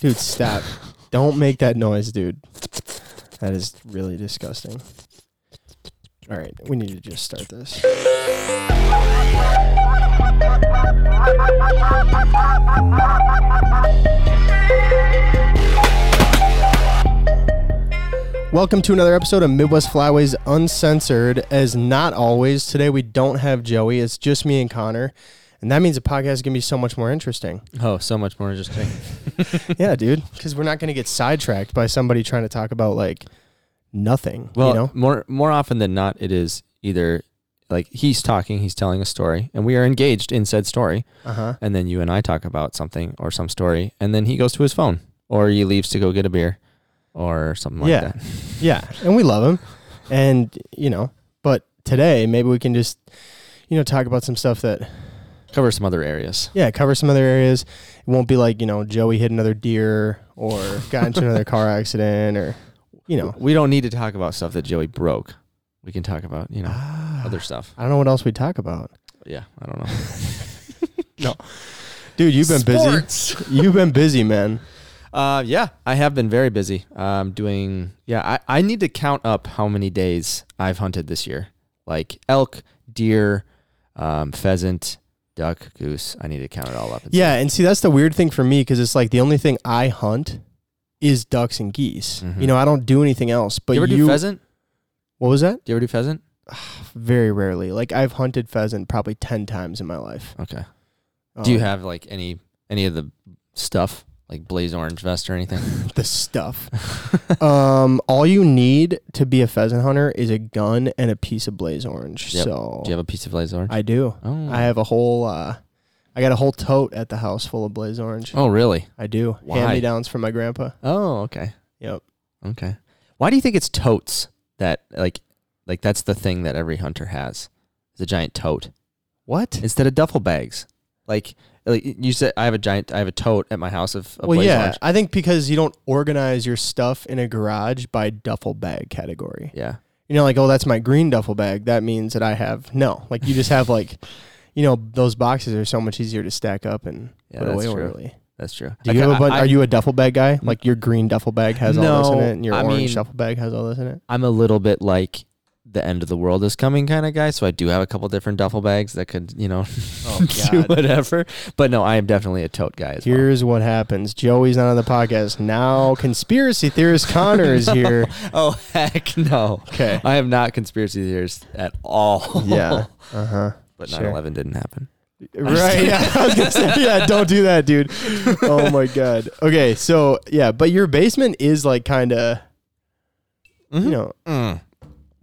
Dude, stop. Don't make that noise, dude. That is really disgusting. All right, we need to just start this. Welcome to another episode of Midwest Flyways Uncensored. As not always, today we don't have Joey. It's just me and Conor. And that means the podcast is going to be so much more interesting. Oh, so much more interesting. yeah, dude. Because we're not going to get sidetracked by somebody trying to talk about like nothing. Well, you know? more more often than not, it is either like he's talking, he's telling a story, and we are engaged in said story, Uh huh. and then you and I talk about something or some story, and then he goes to his phone, or he leaves to go get a beer, or something like Yeah. that. Yeah, and we love him, and you know. But today, maybe we can just, you know, talk about some stuff that, Cover some other areas. yeah, cover some other areas. It won't be like you know Joey hit another deer or got into another car accident or, you know, We don't need to talk about stuff that Joey broke. We can talk about you know Ah. other stuff. I don't know what else we talk about. Yeah, I don't know. No, dude, you've been busy. You've been busy, man. Uh, yeah, I have been very busy. Um, doing yeah, I, I need to count up how many days I've hunted this year. Like elk, deer, um, pheasant, duck, goose. I need to count it all up. and see. Yeah, and see that's the weird thing for me because it's like the only thing I hunt is ducks and geese. Mhm. You know, I don't do anything else. But you ever do pheasant? What was that? Do you ever do pheasant? Very rarely. Like I've hunted pheasant probably ten times in my life. Okay. Do you Um, have like any any of the stuff like blaze orange vest or anything? the stuff? um, all you need to be a pheasant hunter is a gun and a piece of blaze orange. Yep. So Do you have a piece of blaze orange? I do. oh. I have a whole. uh I got a whole tote at the house full of blaze orange. Oh, really? I do. Why? Hand me downs from my grandpa. Oh, okay. Yep. Okay. Why do you think it's totes that like like that's the thing that every hunter has? Is a giant tote. What? instead of duffel bags. Like, like you said, I have a giant, I have a tote at my house of, of well, Blaze yeah. I think because you don't organize your stuff in a garage by duffel bag category. Yeah, you know, like, oh, that's my green duffel bag. That means that I have no. Like, you just have like, you know, those boxes are so much easier to stack up and Yeah, put that's away true. orderly. that's true. Do you have a bunch, I- are you a duffel bag guy? Mm. Like your green duffel bag has all this in it, and your I orange mean- duffel bag has all this in it. I'm a little bit like the end of the world is coming kind of guy, so I do have a couple different duffel bags that could, you know, Oh, do whatever. But no, I am definitely a tote guy as well. Here's what happens. Joey's not on the podcast now. Conspiracy theorist Conor is here. Oh heck no! Okay. I am not conspiracy theorist at all. Yeah. Uh huh. but Sure. 9/11 didn't happen. Right. Yeah. I was gonna say, yeah. Don't do that, dude. Oh my god. Okay. So yeah, but your basement is like kind of, you know, Mm.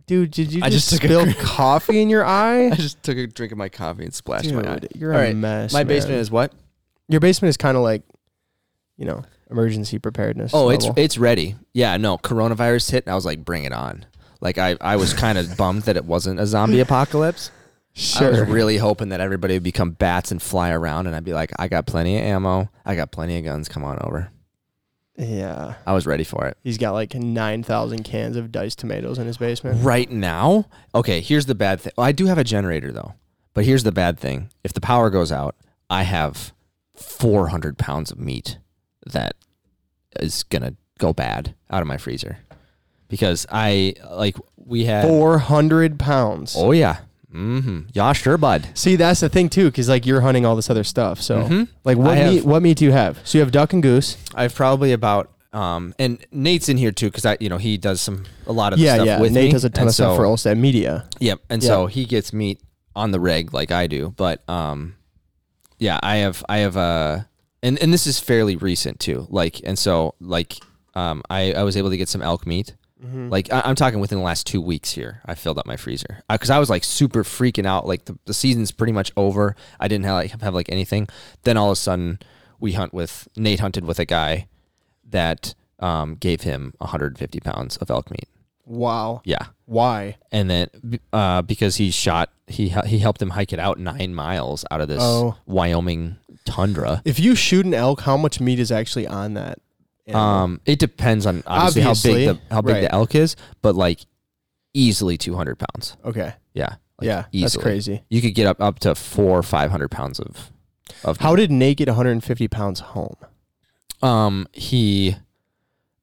Dude. Did you I just, just took a spill coffee in your eye? I just took a drink of my coffee and splashed my eye. Dude, you're All a right, mess. My basement is what? Your basement is kind of like, you know, emergency preparedness. Oh, it's level. it's ready. Yeah, no, coronavirus hit and I was like, bring it on. Like I, I was kind of bummed that it wasn't a zombie apocalypse. Sure. I was really hoping that everybody would become bats and fly around and I'd be like, I got plenty of ammo. I got plenty of guns. Come on over. Yeah. I was ready for it. He's got like nine thousand cans of diced tomatoes in his basement. Right now, okay, here's the bad thing. Well, I do have a generator though. But here's the bad thing. If the power goes out, I have 400 pounds of meat that is going to go bad out of my freezer. Because I, like, we had. Four hundred pounds. Oh yeah. Mm-hmm. Yeah, sure, bud. See, that's the thing too, because like you're hunting all this other stuff. So, Mhm. like, what I have- meat? What meat do you have? So you have duck and goose. I've probably about um and Nate's in here too because I you know he does some a lot of the yeah, stuff yeah. with Nate me. does a ton and of stuff so- for Olstead Media. Yep, and so he gets meat on the reg like I do, but um yeah, I have I have uh and and this is fairly recent too. Like and so like um I I was able to get some elk meat. Mm-hmm. Like I, I'm talking within the last two weeks here, I filled up my freezer because I was like super freaking out. Like the, the season's pretty much over. I didn't have like, have like anything. Then all of a sudden, we hunt with Nate hunted with a guy that um, gave him 150 pounds of elk meat. Wow. Yeah, Why? and then uh, because he shot, he he helped him hike it out nine miles out of this Oh. Wyoming tundra. If you shoot an elk, how much meat is actually on that? Um, it depends on obviously, how big the how big right. the elk is, but like easily 200 pounds. okay. Yeah, like, yeah, that's easily. crazy. You could get up up to four or five hundred pounds of of. How did Nate get 150 pounds home? Um, he,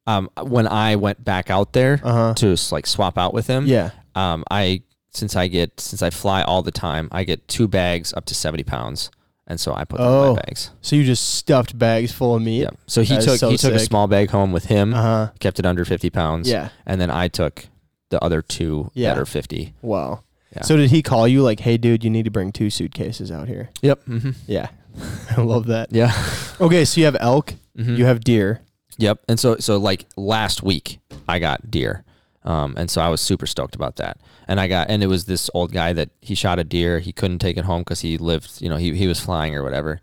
um, when I went back out there Uh huh. to s- like swap out with him, Yeah. um, I since I get since I fly all the time, I get two bags up to seventy pounds, and so I put them in Oh. my bags. So you just stuffed bags full of meat. Yeah. So he That is took so he took a sick. small bag home with him, Uh huh. kept it under fifty pounds. Yeah. And then I took the other two Yeah. that are fifty. Wow. Yeah. So did he call you like, "Hey, dude, you need to bring two suitcases out here"? Yep. Mm-hmm. Yeah. I love that. Yeah. Okay, so you have elk, Mhm. you have deer. Yep. And so so like last week I got deer. Um, and so I was super stoked about that. And I got and it was this old guy that he shot a deer. He couldn't take it home because he lived, you know, he, he was flying or whatever.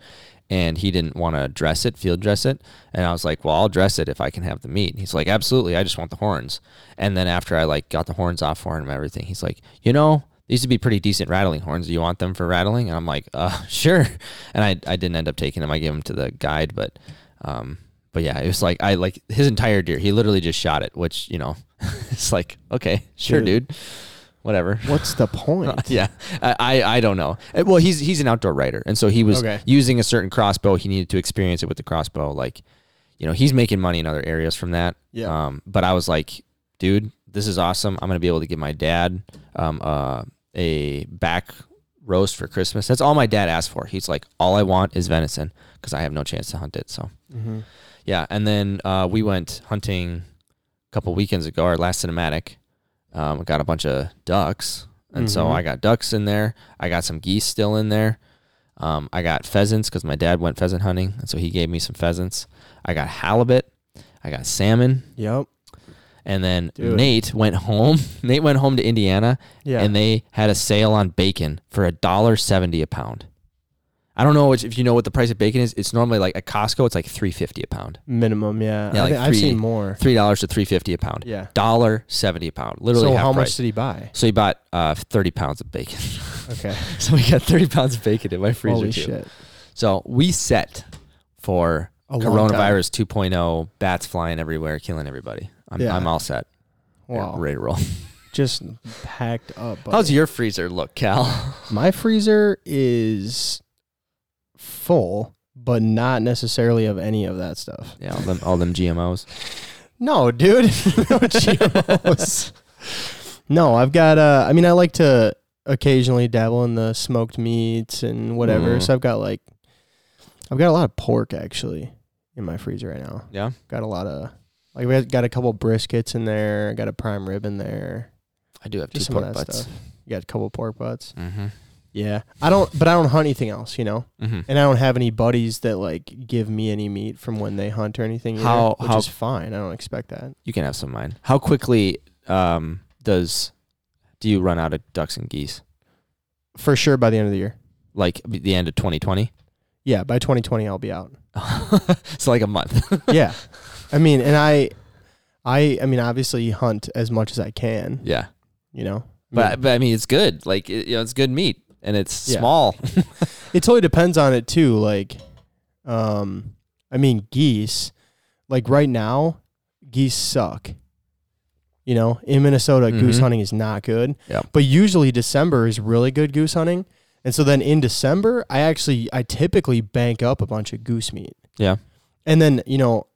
And he didn't want to dress it, field dress it. And I was like, Well, I'll dress it if I can have the meat. And he's like, Absolutely, I just want the horns. And then after I like got the horns off for him and everything, he's like, you know, these would be pretty decent rattling horns. Do you want them for rattling? And I'm like, uh, sure. And I I didn't end up taking them. I gave them to the guide, but um but yeah, it was like I like his entire deer. He literally just shot it, which you know, it's like okay, sure, Dude. dude, whatever. What's the point? yeah, I I don't know. Uh, Well, he's he's an outdoor writer, and so he was Okay. using a certain crossbow. He needed to experience it with the crossbow. Like, you know, he's making money in other areas from that. Yeah. Um, but I was like, dude, this is awesome. I'm gonna be able to give my dad um uh a back roast for Christmas. That's all my dad asked for. He's like, all I want is venison because I have no chance to hunt it. So. Mm-hmm. Yeah, and then uh, we went hunting a couple weekends ago. Our last cinematic, um, got a bunch of ducks, and so Mhm. I got ducks in there. I got some geese still in there. Um, I got pheasants because my dad went pheasant hunting, and so he gave me some pheasants. I got halibut. I got salmon, Yep. and then Dude. Nate went home. Nate went home to Indiana, Yeah. and they had a sale on bacon for a dollar seventy a pound. I don't know if you know what the price of bacon is. It's normally like at Costco, it's like three fifty a pound. Minimum, yeah. Yeah, I like think I've seen more. three dollars to three fifty a pound. Yeah. Dollar seventy a pound. Literally so how price. much did he buy? so he bought uh, thirty pounds of bacon. Okay. so we got thirty pounds of bacon in my freezer Holy too. shit. So we set for A coronavirus 2.0, bats flying everywhere, killing everybody. I'm, Yeah. I'm all set. Wow. Ready to roll. Just packed up. How's your freezer look, Cal? My freezer is full, but not necessarily of any of that stuff. yeah, all them, all them GMOs. No, dude. no GMOs. no, I've got uh I mean I like to occasionally dabble in the smoked meats and whatever. Mhm. So I've got like I've got a lot of pork actually in my freezer right now. Yeah. Got a lot of like we got a couple briskets in there, I got a prime rib in there. I do have two Just some pork butts. stuff. You got a couple pork butts. Mm-hmm. Yeah. I don't but I don't hunt anything else, you know? Mm-hmm. And I don't have any buddies that like give me any meat from when they hunt or anything. Either, How- which how- is fine. I don't expect that. You can have some of mine. How quickly um, does do you run out of ducks and geese? For sure by the end of the year. Like the end of 2020? Yeah, by 2020 I'll be out. so like a month. yeah. I mean, and I I I mean obviously hunt as much as I can, yeah. you know. But but I mean it's good. Like it, you know it's good meat and it's Yeah. small. it totally depends on it too, like um I mean geese like right now geese suck. You know, in Minnesota goose Mhm. hunting is not good. Yep. But usually December is really good goose hunting. And so then in December, I actually I typically bank up a bunch of goose meat. Yeah. And then, you know,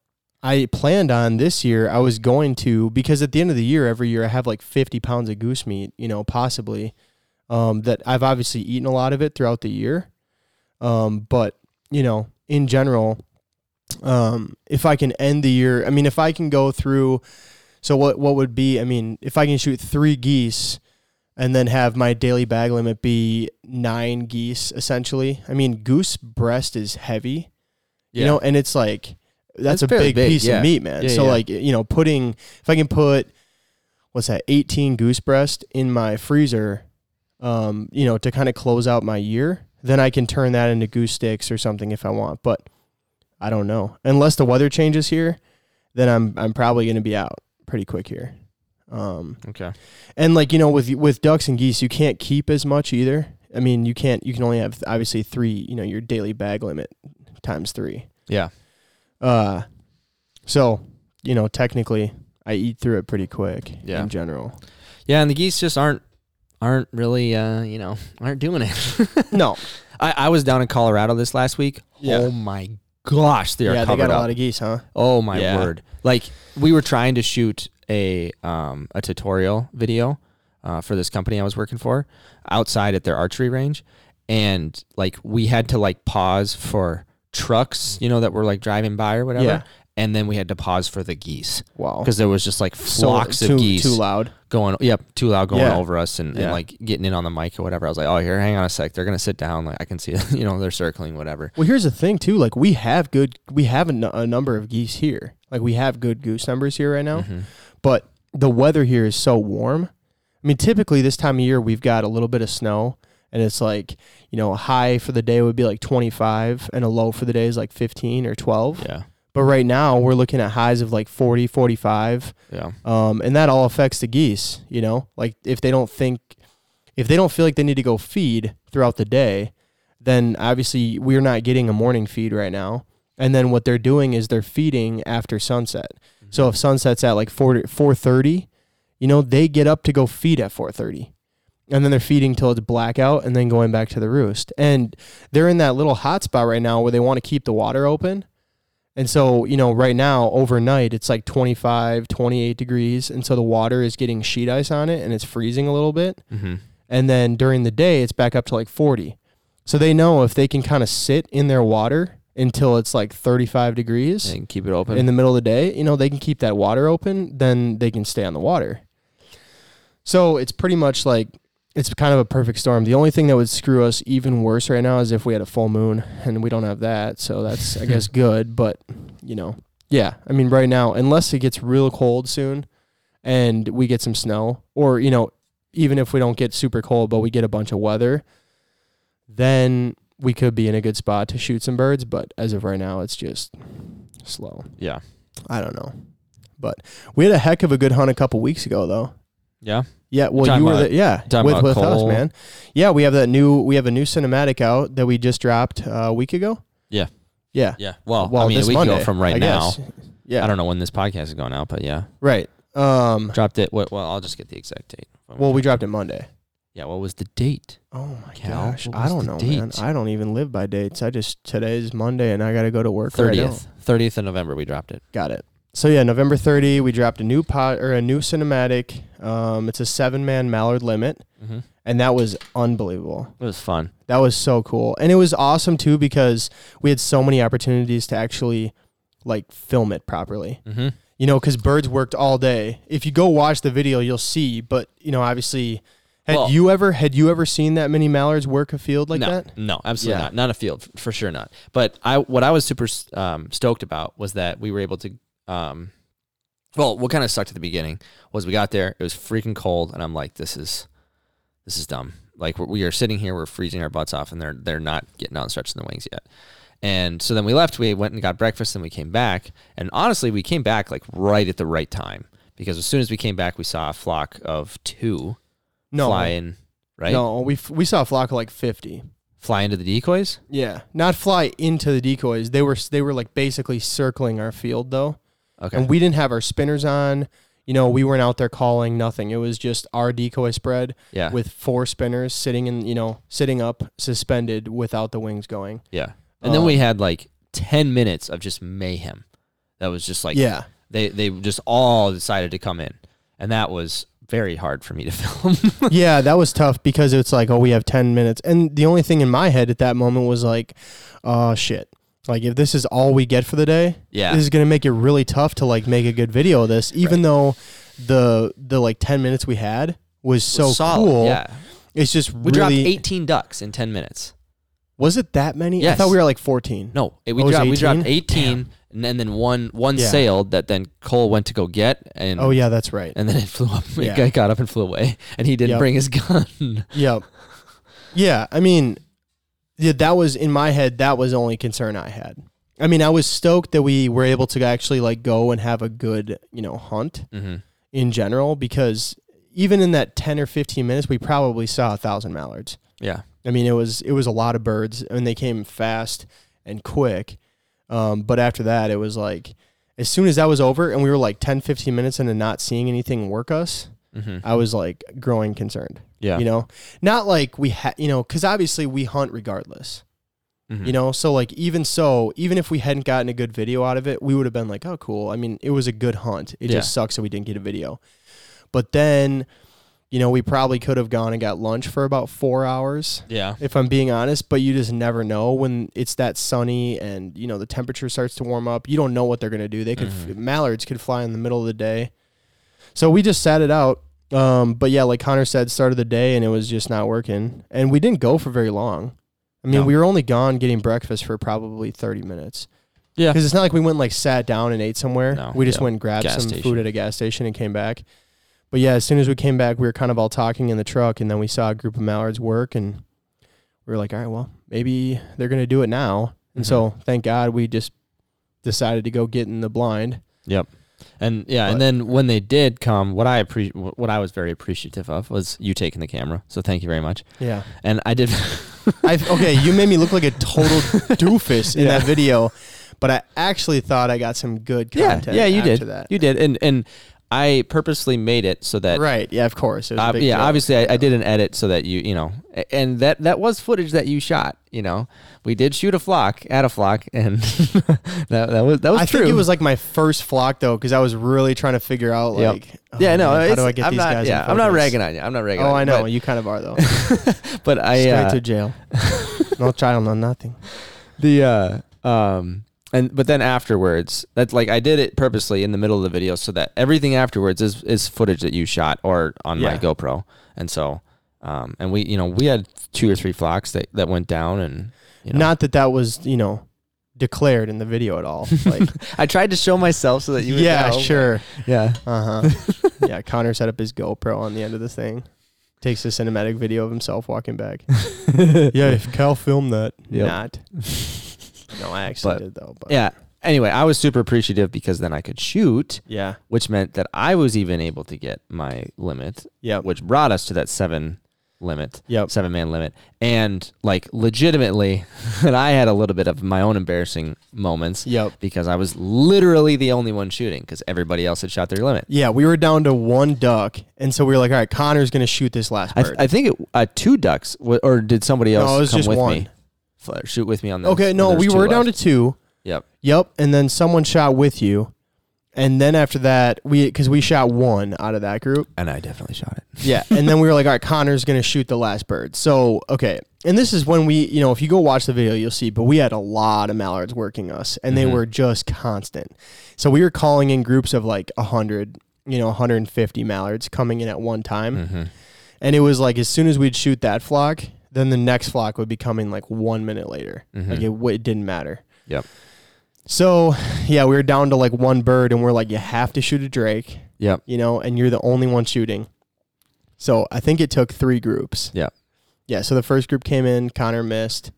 I planned on this year I was going to because at the end of the year every year I have like 50 pounds of goose meat, you know, possibly um that I've obviously eaten a lot of it throughout the year. Um but, you know, in general um if I can end the year, I mean if I can go through so what what would be, I mean, if I can shoot 3 geese and then have my daily bag limit be 9 geese essentially. I mean, goose breast is heavy. You know, and it's like that's a big, big, piece yeah. of meat, man. Yeah, so yeah. like you know, putting if I can put what's that, eighteen goose breast in my freezer, um, you know, to kind of close out my year, then I can turn that into goose sticks or something if I want. But I don't know. Unless the weather changes here, then I'm I'm probably gonna be out pretty quick here. Um, okay. and like you know, with with ducks and geese, you can't keep as much either. I mean, you can't. You can only have obviously three. You know, your daily bag limit times three. Yeah. Uh, so you know, technically, I eat through it pretty quick. Yeah. In general. Yeah, and the geese just aren't aren't really uh, you know, aren't doing it. No. I, I was down in Colorado this last week. Yeah. Oh my gosh, they are yeah, they covered got a up. lot of geese, huh? Oh my Yeah. word! Like we were trying to shoot a um a tutorial video uh, for this company I was working for outside at their archery range, and like we had to like pause for trucks, you know, that were like driving by or whatever, Yeah. And then we had to pause for the geese Wow. because there was just like So flocks too, of geese too loud. going. Yep, too loud going Yeah. over us and, and like getting in on the mic or whatever. I was like, oh, here, hang on a sec. They're gonna sit down. Like I can see, you know, they're circling, whatever. Well, here's the thing too. Like we have good, we have a, n- a number of geese here. Like we have good goose numbers here right now. Mhm. But the weather here is so warm. I mean, typically this time of year we've got a little bit of snow, and it's like you know, a high for the day would be like 25, and a low for the day is like 15 or 12. Yeah, But right now we're looking at highs of like 40, 45. yeah, Um, and that all affects the geese, you know, like if they don't think, if they don't feel like they need to go feed throughout the day, then obviously we're not getting a morning feed right now. And then what they're doing is they're feeding after sunset. So if sunset's at like 4, 4.30, you know, they get up to go feed at 4.30. And then they're feeding till it's blackout and then going back to the roost. And they're in that little hot spot right now where they want to keep the water open. And so, you know, right now, overnight, it's like 25, 28 degrees. And so the water is getting sheet ice on it and it's freezing a little bit. hmm And then during the day, it's back up to like 40. So they know if they can kind of sit in their water until it's like 35 degrees and keep it open. in the middle of the day, you know, they can keep that water open, then they can stay on the water. So it's pretty much like it's kind of a perfect storm. The only thing that would screw us even worse right now is if we had a full moon, and we don't have that. So that's I guess good, but you know, yeah. I mean, right now, unless it gets real cold soon, and we get some snow, or you know, even if we don't get super cold, but we get a bunch of weather, then we could be in a good spot to shoot some birds. But as of right now, it's just slow. yeah, I don't know. But we had a heck of a good hunt a couple weeks ago, though. yeah. Yeah, well, you were about- the, yeah with with us, man. Yeah, we have that new we have a new cinematic out that we just dropped uh, a week ago. Yeah. yeah. Yeah. Well, well, I mean, week Monday, ago from right I now. guess. Yeah, I don't know when this podcast is going out, but yeah, right. Um, dropped it. Well, well I'll just get the exact date. well, we dropped it Monday. yeah. What was the date? Oh my Cal, gosh, I don't know, man. I don't even live by dates. I just today's Monday and I got to go to work. Thirtieth. Thirtieth of November. We dropped it. Got it. So yeah, November 30, we dropped a new pod or a new cinematic. Um, it's a seven man mallard limit, Mm-hmm. and that was unbelievable. It was fun. That was so cool. And it was awesome too because we had so many opportunities to actually like film it properly. Mm-hmm. You know, cuz birds worked all day. If you go watch the video, you'll see, but you know, obviously had Well- you ever had you ever seen that many mallards work a field like no, that? no, absolutely Yeah. not. Not a field for sure, not. But I, what I was super um, stoked about was that we were able to. Um, well, what kind of sucked at the beginning was we got there. It was freaking cold, and I'm like, this is, this is dumb. Like we're, we are sitting here, we're freezing our butts off, and they're they're not getting out and stretching the wings yet. And so then we left. We went and got breakfast, and we came back. And honestly, we came back like right at the right time because as soon as we came back, we saw a flock of two No. fly in. Right, No, we f- we saw a flock of like 50. fly into the decoys. Yeah, not fly into the decoys. They were they were like basically circling our field though. Okay, And we didn't have our spinners on. You know, we weren't out there calling nothing. It was just our decoy spread yeah, with four spinners sitting in, you know, sitting up suspended without the wings going. Yeah. And then we Um, had like 10 minutes of just mayhem. That was just like yeah. they they just all decided to come in. And that was very hard for me to film. yeah, that was tough because it's like, oh, we have 10 minutes. And the only thing in my head at that moment was like, oh, shit. Like, if this is all we get for the day, yeah. this is going to make it really tough to like make a good video of this, even though the, the like 10 minutes we had was so Solid, cool. Yeah. It's just We dropped 18 ducks in 10 minutes. was it that many? I thought we were like 14. No, it, we Oh, dropped we dropped 18? 18 and then, one one Yeah. sailed that then Cole went to go get and Oh, yeah, that's right. and then it flew up. Yeah. It got- got up and flew away and he didn't Yep. bring his gun. Yep. Yeah, I mean, yeah, that was in my head. That was the only concern I had. I mean, I was stoked that we were able to actually like go and have a good, you know, hunt hmm in general because even in that ten or fifteen minutes, we probably saw a thousand mallards. Yeah. I mean, it was it was a lot of birds, and they came fast and quick. Um, but after that, it was like as soon as that was over, and we were like 10, 15 minutes into not seeing anything work us, hmm I was like growing concerned. Yeah. You know, not like we had, you know, because obviously we hunt regardless. Mhm. You know, so like even so, even if we hadn't gotten a good video out of it, we would have been like, "Oh, cool." I mean, it was a good hunt. It Yeah. just sucks that we didn't get a video. But then, you know, we probably could have gone and got lunch for about 4 hours Yeah. if I'm being honest, but you just never know when it's that sunny and you know the temperature starts to warm up. You don't know what they're gonna do. They could Mhm. mallards could fly in the middle of the day, so we just sat it out. Um, but yeah, like Conor said, started the day and it was just not working, and we didn't go for very long. I mean, No. we were only gone getting breakfast for probably thirty minutes. Yeah. because it's not like we went and, like sat down and ate somewhere. No, we just yeah. went and grabbed Gas some station. food at a gas station and came back. But yeah, as soon as we came back, we were kind of all talking in the truck, and then we saw a group of mallards work, and we were like, all right, well, maybe they're gonna do it now. And Mhm. so, thank God, we just decided to go get in the blind. Yep. And yeah, But- and then when they did come, what I appre- what I was very appreciative of was you taking the camera. So thank you very much. Yeah. And I did I okay, you made me look like a total doofus in Yeah. that video, but I actually thought I got some good Yeah, content. yeah, you after did. that. You did. And and I purposely made it so that right? Yeah, of course. It was big yeah, joke. obviously I, I did an edit so that you, you know, and that that was footage that you shot, you know. We did shoot a flock at a flock and that that was that was I true. think it was like my first flock though, because I was really trying to figure out Yep. like, oh, yeah, no, man, how do I get I'm these not, guys? Yeah, I'm not ragging on you. I'm not ragging Oh, I know But, you kind of are though. but I Straight uh, to jail. no trial, no nothing. the uh um and but then afterwards that's like i did it purposely in the middle of the video so that everything afterwards is is footage that you shot or on my gopro and so um and we you know we had two or three flocks that that went down and you know Not that that was you know declared in the video at all. Like, i tried to show myself so that you would yeah, know. sure. yeah Uh huh. yeah, Conor set up his GoPro on the end of the thing. Takes a cinematic video of himself walking back. yeah, if Cal filmed that, Yep. not. No, I actually But- did though. But yeah anyway i was super appreciative because then i could shoot yeah, which meant that i was even able to get my limit yep, which brought us to that seven limit yep. seven man limit. And like legitimately, and I had a little bit of my own embarrassing moments Yep. because I was literally the only one shooting because everybody else had shot their limit. Yeah, we were down to one duck, and so we were like, "All right, Conor's gonna shoot this last I, bird." I think it uh, two ducks, w- or did somebody else no, it was come just with one. me? Shoot with me on this. Okay, no, we were down left. to two. Yep. Yep, and then someone shot with you, and then after that, we because we shot one out of that group. And I definitely shot it. Yeah, and then we were like, all right, Conor's gonna shoot the last bird. So okay, and this is when we, you know, if you go watch the video, you'll see. But we had a lot of mallards working us, and they Mhm. were just constant. So we were calling in groups of like hundred, you know, 150 mallards coming in at one time, Mm-hmm. and it was like as soon as we'd shoot that flock, then the next flock would be coming like one minute later. Mhm. Like it, w- it didn't matter. Yep. So yeah, we were down to like one bird, and we're like, you have to shoot a drake, Yep. you know, and you're the only one shooting. So I think it took three groups. Yeah. Yeah. So the first group came in, Conor missed,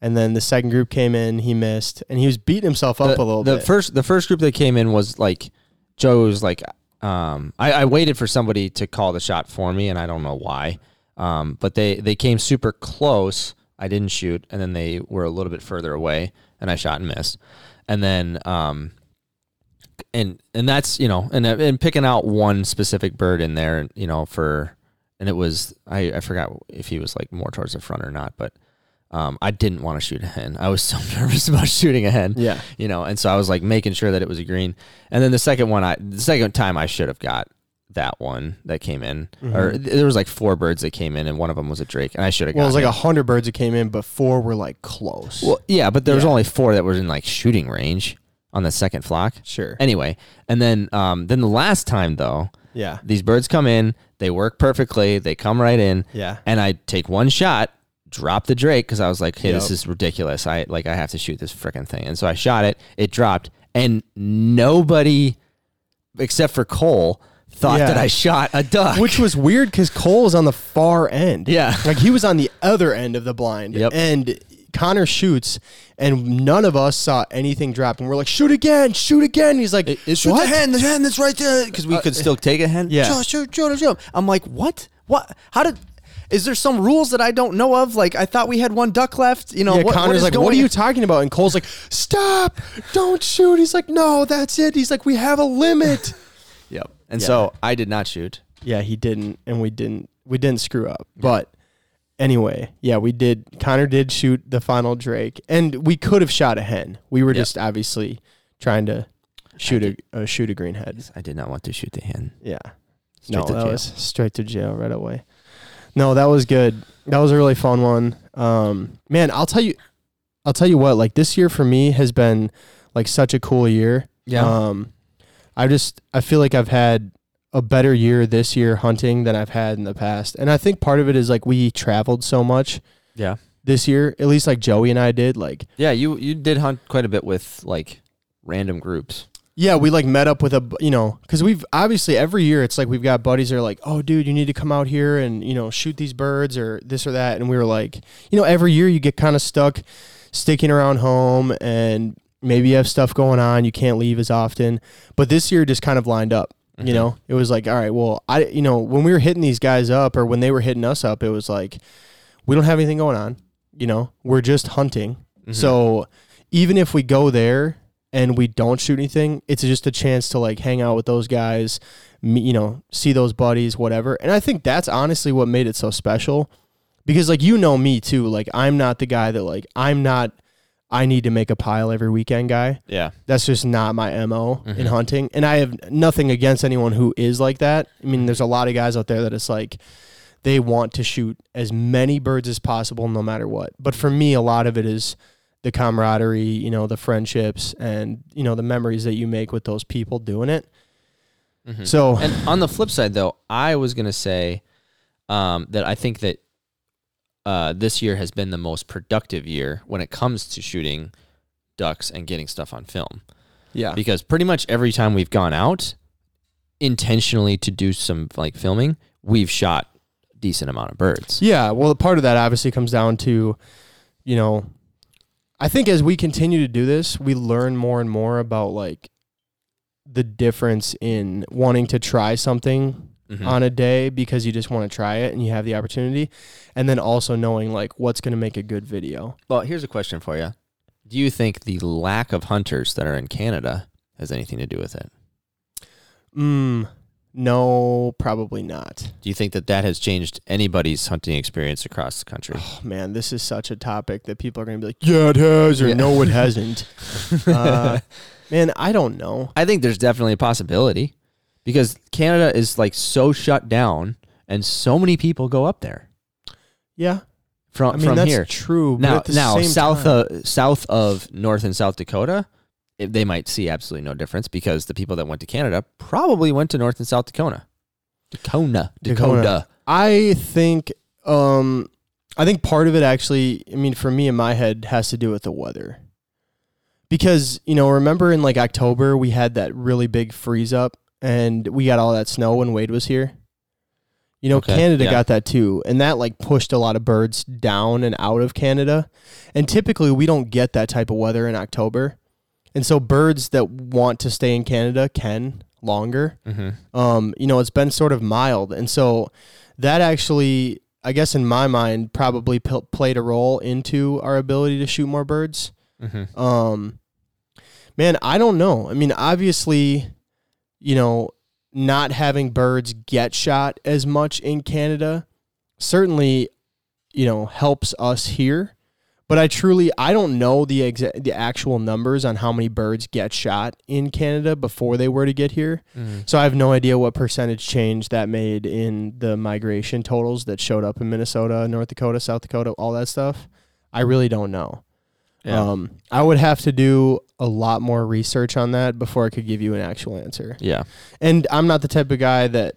and then the second group came in, he missed, and he was beating himself up the, a little the bit. first the first group that came in was like Joe's like um I, I waited for somebody to call the shot for me and I don't know why. Um but they they came super close. I didn't shoot and then they were a little bit further away and I shot and missed. And then um and and that's you know and and picking out one specific bird in there you know for and it was I I forgot if he was like more towards the front or not but um I didn't want to shoot a hen. I was so nervous about shooting a hen yeah. you know, and so I was like making sure that it was a green. And then the second one, I the second time I should have got that one that came in, or Mhm. th- there was like four birds that came in, and one of them was a drake, and I should have. Well, it was like a hundred birds that came in, but four were like close. well, yeah, but there was Yeah. only four that were in like shooting range on the second flock. sure. Anyway, and then um, then the last time though, Yeah. these birds come in, they work perfectly, they come right in, Yeah. and I take one shot, drop the drake because I was like, "Hey, this is ridiculous. I like I have to shoot this freaking thing." And so I shot it. It dropped, and nobody except for Cole thought Yeah. that I shot a duck. Which was weird because Cole was on the far end. yeah, Like he was on the other end of the blind. Yep. And Conor shoots, and none of us saw anything drop. And we're like, shoot again, shoot again. He's like, shoot what? the hen, the hen that's right there, because we uh, could still take a hen. yeah. shoot, shoot, shoot, shoot. I'm like, what? What? How did? Is there some rules that I don't know of? Like I thought we had one duck left. You know, Yeah, what, what Conor's is like, going what are you talking about? And Cole's like, stop, don't shoot. He's like, no, that's it. He's like, we have a limit. And Yeah. so I did not shoot. yeah, he didn't, and we didn't, we didn't screw up. But anyway, yeah, we did. Conor did shoot the final drake, and we could have shot a hen. We were Yep. just obviously trying to shoot a, uh, shoot a greenhead. I did not want to shoot the hen. Yeah, Straight no, to that jail. was straight to jail right away. No, that was good. That was a really fun one. Um, man, I'll tell you, I'll tell you what. Like this year for me has been like such a cool year. Um, I just I feel like I've had a better year this year hunting than I've had in the past, and I think part of it is like we traveled so much yeah. this year. At least like Joey and I did. Like Yeah, you you did hunt quite a bit with like random groups. yeah, we like met up with a you know because we've obviously every year it's like we've got buddies that are like, oh dude, you need to come out here and you know shoot these birds or this or that, and we were like, you know, every year you get kind of stuck sticking around home and maybe you have stuff going on you can't leave as often but this year just kind of lined up Mm-hmm. You know, it was like, all right, well, I, you know, when we were hitting these guys up or when they were hitting us up, it was like, we don't have anything going on. You know, we're just hunting. Mhm. So even if we go there and we don't shoot anything, it's just a chance to like hang out with those guys, me, you know, see those buddies, whatever. And I think that's honestly what made it so special because like you know me too, like I'm not the guy that like I'm not I need to make a pile every weekend guy. yeah. That's just not my MO in Mhm. hunting. And I have nothing against anyone who is like that. I mean, there's a lot of guys out there that it's like they want to shoot as many birds as possible no matter what. But for me, a lot of it is the camaraderie, you know, the friendships and, you know, the memories that you make with those people doing it. Mhm. So, And on the flip side, though, I was gonna say um, that I think that uh, this year has been the most productive year when it comes to shooting ducks and getting stuff on film. yeah. Because pretty much every time we've gone out intentionally to do some like filming, we've shot a decent amount of birds. Yeah, well, part of that obviously comes down to, you know, I think as we continue to do this, we learn more and more about like the difference in wanting to try something Mhm. on a day because you just want to try it and you have the opportunity, and then also knowing like what's going to make a good video. Well, here's a question for you. Do you think the lack of hunters that are in Canada has anything to do with it? Mm, no, probably not. Do you think that that has changed anybody's hunting experience across the country? Oh, man, this is such a topic that people are going to be like, yeah, it has, or Yeah. no, it hasn't. uh, man, I don't know. I think there's definitely a possibility because Canada is like so shut down and so many people go up there Yeah, from I mean from that's here. true. but Now, at the now same south time- of south of North and South Dakota, it, they might see absolutely no difference because the people that went to Canada probably went to North and South Dakota. Dakota, Dakota. Dakota. I think um I think part of it actually, I mean for me in my head has to do with the weather. Because, you know, remember in like October we had that really big freeze up and we got all that snow when Wade was here. You know, Okay, Canada yeah. got that too, and that like pushed a lot of birds down and out of Canada. And typically we don't get that type of weather in October. And so birds that want to stay in Canada can longer Mm-hmm. um, you know, it's been sort of mild. And so that actually, I guess in my mind, probably p- played a role into our ability to shoot more birds. Mm-hmm. Um, man, I don't know. I mean, obviously, you know, not having birds get shot as much in Canada certainly, you know, helps us here. But I truly, I don't know the exa- the actual numbers on how many birds get shot in Canada before they were to get here. Mm-hmm. So I have no idea what percentage change that made in the migration totals that showed up in Minnesota, North Dakota, South Dakota, all that stuff. I really don't know. Yeah. Um, I would have to do a lot more research on that before I could give you an actual answer. yeah. And I'm not the type of guy that,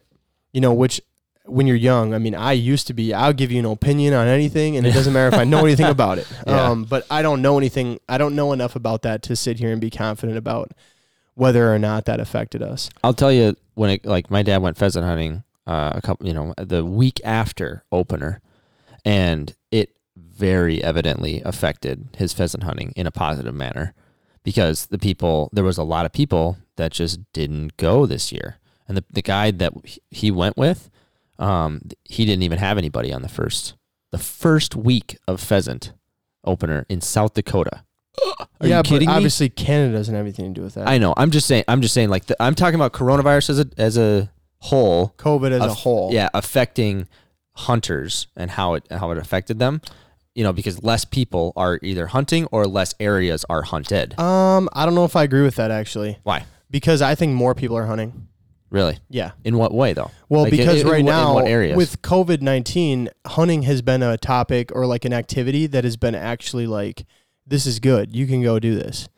you know, which when you're young, I mean, I used to be, I'll give you an opinion on anything and it doesn't matter if I know anything about it. Yeah. Um, but I don't know anything, I don't know enough about that to sit here and be confident about whether or not that affected us. I'll tell you when it like my dad went pheasant hunting uh, a couple you know the week after opener, and it very evidently affected his pheasant hunting in a positive manner because the people there was a lot of people that just didn't go this year, and the the guy that he went with, um, he didn't even have anybody on the first the first week of pheasant opener in South Dakota. Are yeah, you kidding but me? obviously Canada doesn't have anything to do with that. I know. I'm just saying. I'm just saying. Like the, I'm talking about coronavirus as a as a whole. COVID as a whole. Yeah, affecting hunters and how it how it affected them. You know, because less people are either hunting or less areas are hunted. Um, I don't know if I agree with that actually, Why? because I think more people are hunting. Really? Yeah. In what way though? Well, Like, in- because in right what- in now what areas? with COVID nineteen, hunting has been a topic or like an activity that has been actually like, this is good. You can go do this,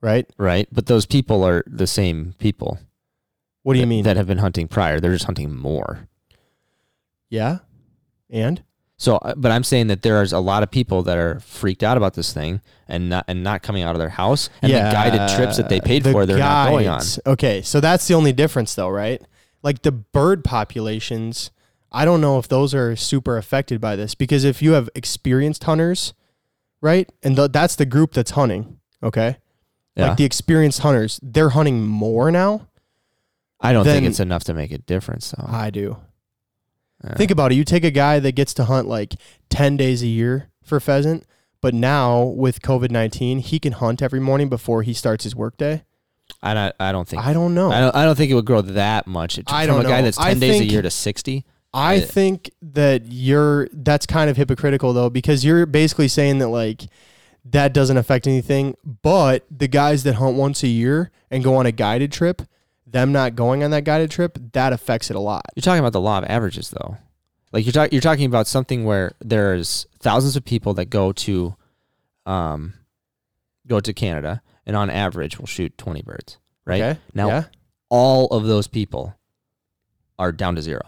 right? right, but those people are the same people. What do you mean? That have been hunting prior. They're just hunting more. yeah, and So, uh, but I'm saying that there's a lot of people that are freaked out about this thing and not and not coming out of their house, and the guided trips that they paid the for, they're not going on. Okay, so that's the only difference, though, right? Like the bird populations, I don't know if those are super affected by this because if you have experienced hunters, right, and th- that's the group that's hunting, okay, Yeah. like the experienced hunters, they're hunting more now. I don't think it's enough to make a difference, though. I do. Think about it. You take a guy that gets to hunt like 10 days a year for pheasant, but now with COVID 19, he can hunt every morning before he starts his workday. I don't. I don't think. I don't know. I don't. I don't think it would grow that much. It- I from don't a guy know. that's ten I days a year to sixty. I I- think that you're that's kind of hypocritical though because you're basically saying that like that doesn't affect anything, but the guys that hunt once a year and go on a guided trip, them not going on that guided trip, that affects it a lot. You're talking about the law of averages, though. Like you're talking. You're talking about something where there's thousands of people that go to, um, go to Canada, and on average will shoot twenty birds. Right Okay? now, yeah. all of those people are down to zero.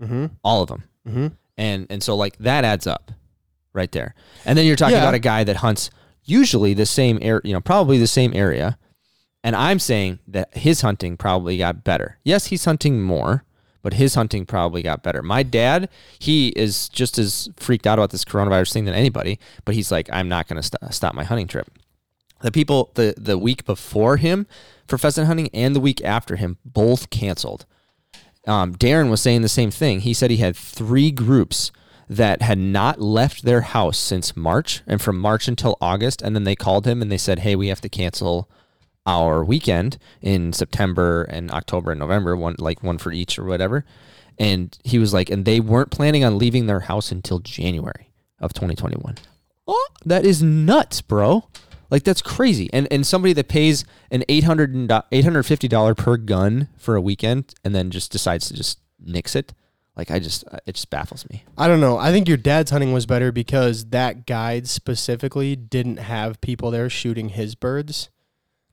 Mm-hmm. All of them. Mm-hmm. and and so like that adds up right there and then you're talking Yeah. about a guy that hunts usually the same area you know probably the same area and i'm saying that his hunting probably got better yes he's hunting more but his hunting probably got better my dad he is just as freaked out about this coronavirus thing than anybody but he's like i'm not going to st- stop my hunting trip the people the the week before him for pheasant hunting and the week after him both canceled um, Darren was saying the same thing. He said he had three groups that had not left their house since March, and from March until August. And then they called him and they said, "Hey, we have to cancel our weekend in September and October and November, one like one for each or whatever." And he was like, and they weren't planning on leaving their house until January of 2021. Oh, that is nuts, bro. Like that's crazy. And and somebody that pays an 800 $850 per gun for a weekend and then just decides to just nix it. Like I just uh, it just baffles me. I don't know. I think your dad's hunting was better because that guide specifically didn't have people there shooting his birds.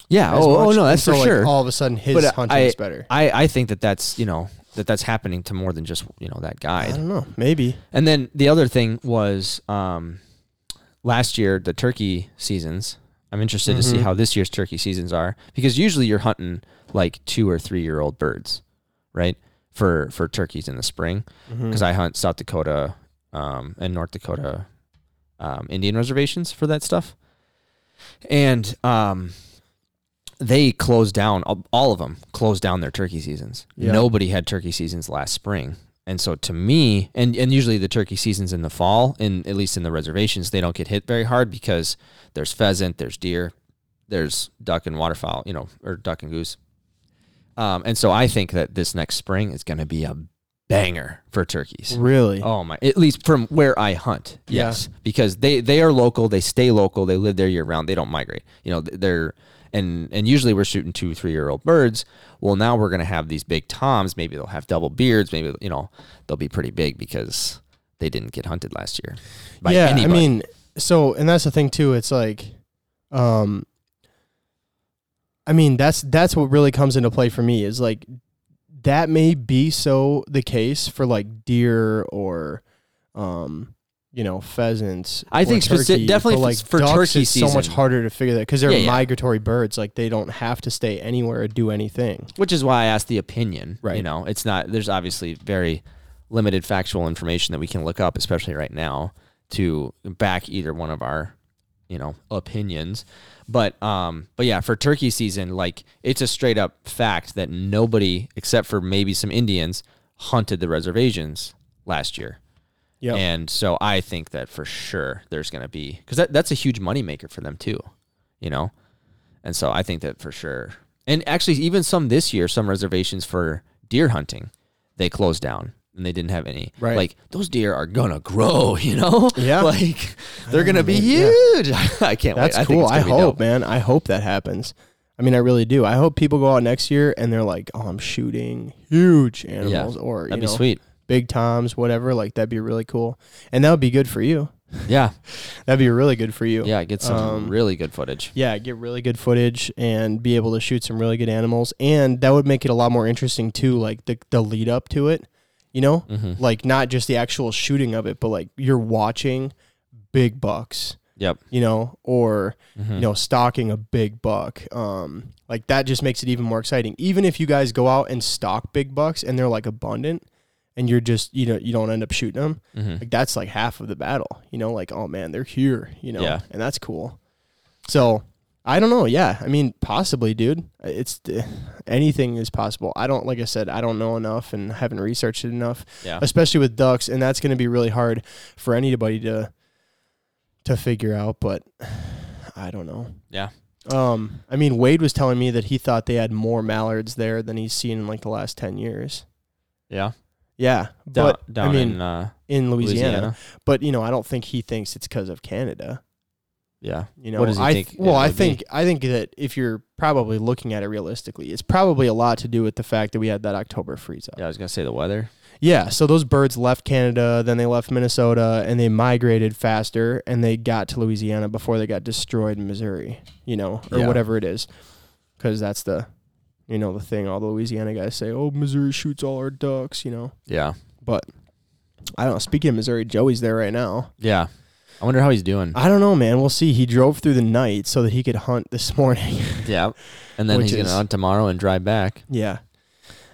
Yeah. as Oh, oh much. no, And that's so, for like, sure. All of a sudden, his But, hunting I- is better. I I think that that's, you know, that that's happening to more than just, you know, that guy. I guide. don't know. Maybe. And then the other thing was um, last year the turkey seasons. I'm interested to see Mhm. how this year's turkey seasons are because usually you're hunting like two or three year old birds, right? For for turkeys in the spring because I hunt South Dakota um, and North Dakota um, Indian reservations for that stuff, and um, they closed down all- of them closed down their turkey seasons. Yeah. Nobody had turkey seasons last spring. And so to me, and, and usually the turkey seasons in the fall, in at least in the reservations, they don't get hit very hard because there's pheasant, there's deer, there's duck and waterfowl, you know, or duck and goose. Um, and so I think that this next spring is going to be a banger for turkeys. really. Oh my! At least from where I hunt, Yeah. yes, because they they are local. They stay local. They live there year round. They don't migrate. You know, they're and and usually we're shooting two three year old birds. Well, now we're gonna have these big toms. Maybe they'll have double beards. Maybe you know they'll be pretty big because they didn't get hunted last year. By yeah, anybody. I mean, so and that's the thing too. It's like, um, I mean that's that's what really comes into play for me is like that may be so the case for like deer or, um, you know, pheasants. I think speci- definitely like for turkey it's so much harder to figure that because they're Yeah, yeah. migratory birds. Like they don't have to stay anywhere or do anything. which is why I asked the opinion. Right. You know, it's not. There's obviously very limited factual information that we can look up, especially right now, to back either one of our, you know, opinions. But um, but yeah, for turkey season, like it's a straight up fact that nobody except for maybe some Indians hunted the reservations last year. Yeah. And so I think that for sure there's going to be because that, that's a huge moneymaker for them too, you know? And so I think that for sure. And actually, even some this year, some reservations for deer hunting, they closed down. and they didn't have any. Right. Like those deer are gonna grow, you know? Yeah. Like they're gonna be Yeah. huge. I can't That's wait. I cool. it's I hope, dope. man. I hope that happens. I mean, I really do. I hope people go out next year and they're like, "Oh, I'm shooting huge animals, or you That'd be know, sweet. Big toms, whatever." Like that'd be really cool, and that would be good for you. Yeah. That'd be really good for you. Yeah, get some Um, really good footage. Yeah, get really good footage and be able to shoot some really good animals, and that would make it a lot more interesting too. Like the the lead up to it, you know, Mm-hmm. like not just the actual shooting of it, but like you're watching big bucks, Yep. you know, or Mhm. you know, stalking a big buck. Um, like that just makes it even more exciting. Even if you guys go out and stalk big bucks and they're like abundant, and you're just you know you don't end up shooting them, Mhm. like that's like half of the battle. You know, like oh man, they're here. You know, Yeah. and that's cool. So I don't know. Yeah, I mean, possibly, dude. It's anything is possible. I don't like I said, I don't know enough and haven't researched it enough, Yeah. especially with ducks, and that's going to be really hard for anybody to to figure out. But I don't know. Yeah. Um, I mean, Wade was telling me that he thought they had more mallards there than he's seen in like the last ten years. Yeah. Yeah, Down, but down I mean, in uh, in Louisiana. Louisiana. But you know, I don't think he thinks it's because of Canada. Yeah. You know, What does he I think well, I would be? think I think that if you're probably looking at it realistically, it's probably a lot to do with the fact that we had that October freeze up. Yeah, I was gonna say the weather. Yeah, so those birds left Canada, then they left Minnesota, and they migrated faster, and they got to Louisiana before they got destroyed in Missouri. You know, or Yeah. whatever it is, because that's the, you know, the thing. All the Louisiana guys say, "Oh, Missouri shoots all our ducks," you know. Yeah. But I don't know. Speaking of Missouri, Joey's there right now. Yeah. I wonder how he's doing. I don't know, man. We'll see. He drove through the night so that he could hunt this morning. yeah. And then he's is- gonna hunt tomorrow and drive back. yeah,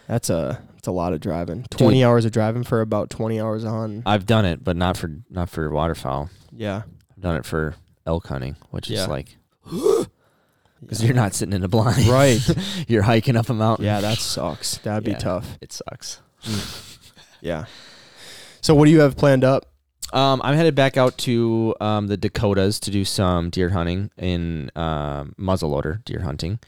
that's a that's a lot of driving. Twenty hours of driving for about twenty hours on. I've done it, but not for not for waterfowl. Yeah, I've done it for elk hunting, which Yeah. is like because you're not sitting in a blind. right. you're hiking up a mountain. Yeah, that sucks. That'd Yeah. be tough. It sucks. Yeah. So what do you have planned up? Um, I'm headed back out to um, the Dakotas to do some deer hunting in um, muzzleloader deer hunting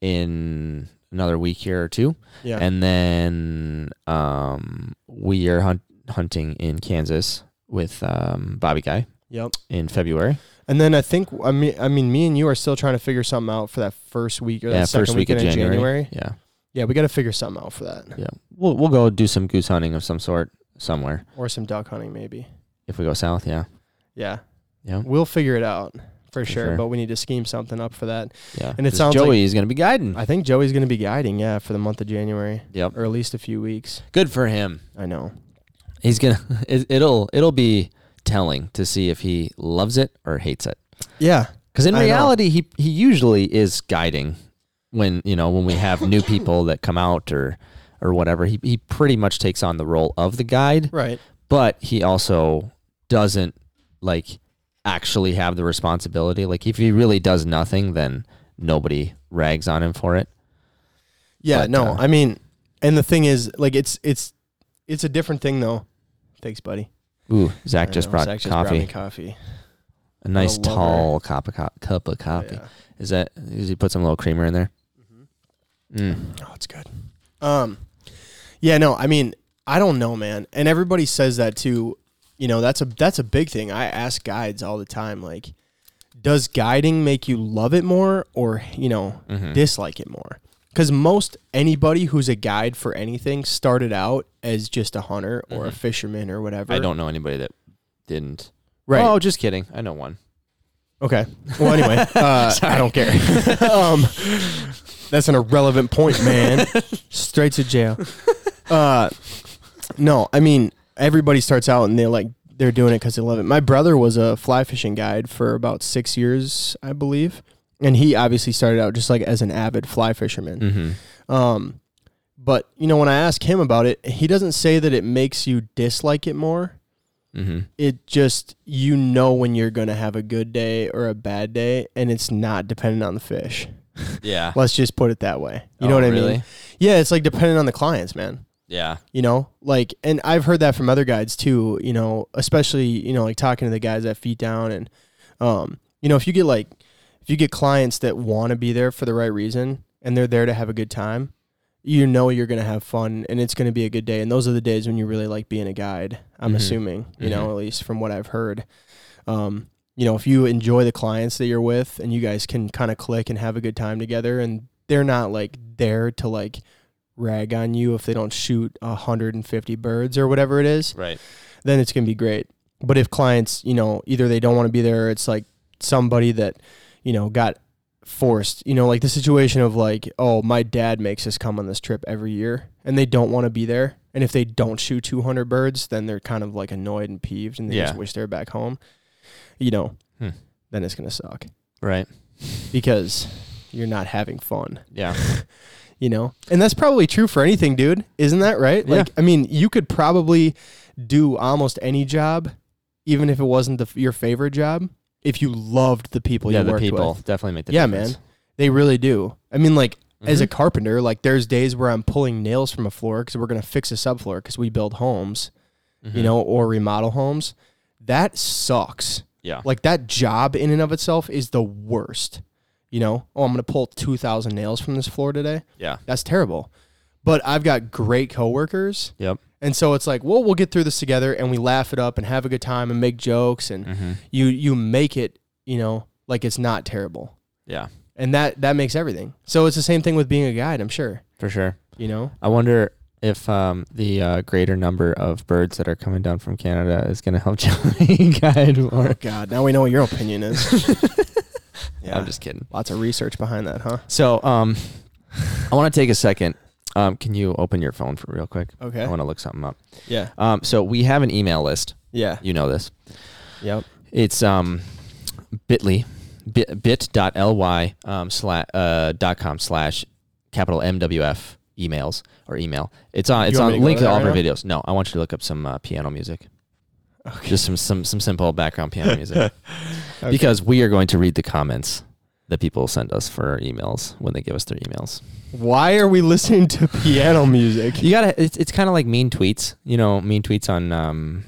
in another week here or two, Yeah. and then um, we are hunt- hunting in Kansas with um, Bobby Guy yep. in February. And then I think I mean I mean me and you are still trying to figure something out for that first week or that yeah, second first week in January. January. Yeah, Yeah, we got to figure something out for that, yeah. We'll we'll go do some goose hunting of some sort somewhere or some duck hunting maybe. if we go south. Yeah, Yeah, yeah, we'll figure it out for, For sure, sure. But we need to scheme something up for that. yeah. And it sounds Joey like- is going to be guiding. I think Joey's going to be guiding. Yeah, for the month of January, yep, or at least a few weeks. good for him. I know. He's gonna. It, it'll it'll be telling to see if he loves it or hates it. Yeah. Because in I know. reality, he he usually is guiding when you know when we have new people that come out or or whatever. He he pretty much takes on the role of the guide, Right. but he also doesn't like actually have the responsibility. Like if he really does nothing, then nobody rags on him for it. Yeah. But, no. uh, I mean, and the thing is, like, it's it's it's a different thing though. Thanks, buddy. Ooh, Zach just know, brought Zach just brought coffee. coffee. a nice tall cup of co- cup of coffee. Yeah. Is that? Does he put some little creamer in there? Mm. Oh, it's good. Um, yeah, no, I mean, I don't know, man, and everybody says that too. You know, that's a that's a big thing. I ask guides all the time, like, does guiding make you love it more, or you know, Mhm. dislike it more? Because most anybody who's a guide for anything started out as just a hunter or a Mhm. fisherman or whatever. I don't know anybody that didn't. Right. Oh, just kidding. I know one. Okay. Well, anyway, uh, I don't care. um, that's an irrelevant point, man. Straight to jail. Uh, no, I mean everybody starts out and they're like they're doing it because they love it. My brother was a fly fishing guide for about six years, I believe, and he obviously started out just like as an avid fly fisherman. Mm-hmm. Um, but you know when I ask him about it, he doesn't say that it makes you dislike it more Mm-hmm. it just you know when you're gonna have a good day or a bad day and it's not dependent on the fish Yeah. let's just put it that way you Oh, know what i really? mean yeah it's like dependent on the clients man Yeah. you know like and i've heard that from other guides too you know especially you know like talking to the guys at feet down and um you know if you get like if you get clients that want to be there for the right reason and they're there to have a good time you know you're gonna have fun and it's gonna be a good day. And those are the days when you really like being a guide. I'm Mhm. assuming, you know, Mhm. at least from what I've heard. Um, you know, if you enjoy the clients that you're with and you guys can kind of click and have a good time together, and they're not like there to like rag on you if they don't shoot 150 birds or whatever it is Right. then it's gonna be great. But if clients, you know, either they don't want to be there, or it's like somebody that, you know, got forced, you know, like the situation of like, oh, my dad makes us come on this trip every year, and they don't want to be there. And if they don't shoot 200 birds, then they're kind of like annoyed and peeved, and they just wish they're back home. You know, Hmm. then it's gonna suck Right. because you're not having fun Yeah. you know and that's probably true for anything dude isn't that right Yeah. like i mean you could probably do almost any job even if it wasn't the, your favorite job if you loved the people yeah. you The worked people with definitely make the yeah difference. man they really do i mean like as a Mhm. carpenter like there's days where i'm pulling nails from a floor because we're going to fix a subfloor because we build homes you Mhm. know or remodel homes that sucks Yeah. like that job in and of itself is the worst you know oh i'm going to pull 2000 nails from this floor today Yeah. that's terrible. But I've got great coworkers. Yep. And so it's like, well, we'll get through this together and we laugh it up and have a good time and make jokes and Mm-hmm. you you make it, you know, like it's not terrible. Yeah. And that that makes everything. So it's the same thing with being a guide, I'm sure. For sure. You know? I wonder if um, the uh, greater number of birds that are coming down from Canada is going to help Joey guide more. Oh God, now we know what your opinion is. yeah. I'm just kidding. lots of research behind that, huh? So, um, I want to take a second. Um, can you open your phone for real quick? Okay. I want to look something up. Yeah. Um, so we have an email list. Yeah. You know this. Yep. It's um, bit.ly, bit, bit.ly um, slash, uh, dot com slash capital MWF emails or email. It's on. It's on link to to all of our right videos. No, I want you to look up some uh, piano music. Okay. Just some some some simple background piano music Okay. because we are going to read the comments that people send us for our emails when they give us their emails. why are we listening to piano music? You gotta. It's it's kind of like mean tweets. You know, mean tweets on um,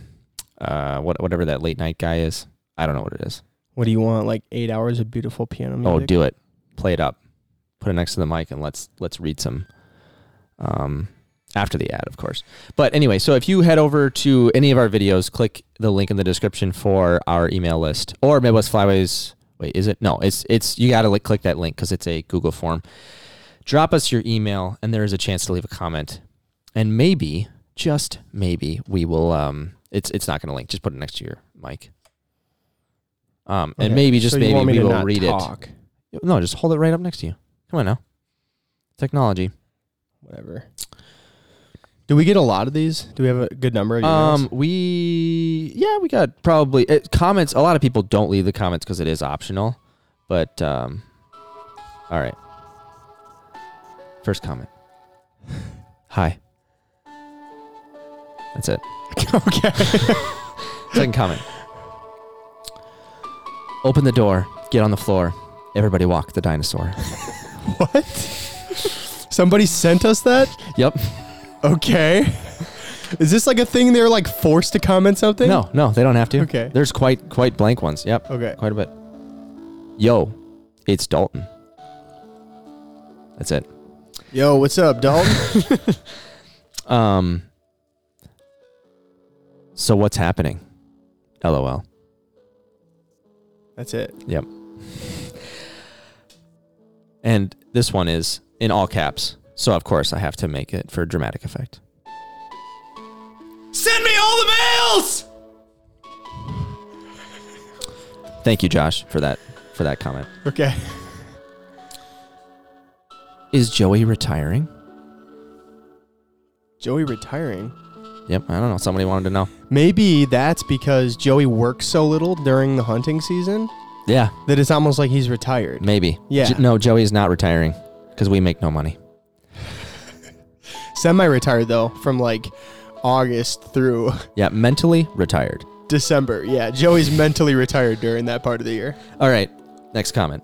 uh, what whatever that late night guy is. I don't know what it is. What do you want? Like eight hours of beautiful piano music? Oh, do it. Play it up. Put it next to the mic and let's let's read some. Um, after the ad, of course. But anyway, so if you head over to any of our videos, click the link in the description for our email list or Midwest Flyways. Wait, is it? No, it's it's you got to like click that link because it's a Google form. Drop us your email, and there is a chance to leave a comment, and maybe, just maybe, we will. Um, it's it's not going to link. Just put it next to your mic. Um, and Okay. maybe just So maybe we will read talk? it. No, just hold it right up next to you. Come on now. Technology. Whatever. Do we get a lot of these? Do we have a good number of emails? Um, we yeah, we got probably it, comments. A lot of people don't leave the comments because it is optional, but um, all right. First comment. Hi. That's it. okay. Second comment. Open the door. Get on the floor. Everybody walk the dinosaur. what? Somebody sent us that? Yep. Okay. Is this like a thing they're like forced to comment something? No, no, they don't have to. Okay. There's quite quite blank ones. Yep. Okay. Quite a bit. Yo, it's Dalton. That's it. Yo, what's up, Dalton? Um. So what's happening? LOL. That's it. Yep. And this one is in all caps. So of course I have to make it for dramatic effect. Send me all the mails. Thank you, Josh, for that for that comment. Okay. Is Joey retiring? Joey retiring. Yep, I don't know. Somebody wanted to know. Maybe that's because Joey works so little during the hunting season Yeah, that it's almost like he's retired. maybe. Yeah. J- no, Joey's not retiring because we make no money. Semi-retired though, from like August through Yeah, mentally retired. December. Yeah, Joey's mentally retired during that part of the year. All right, next comment.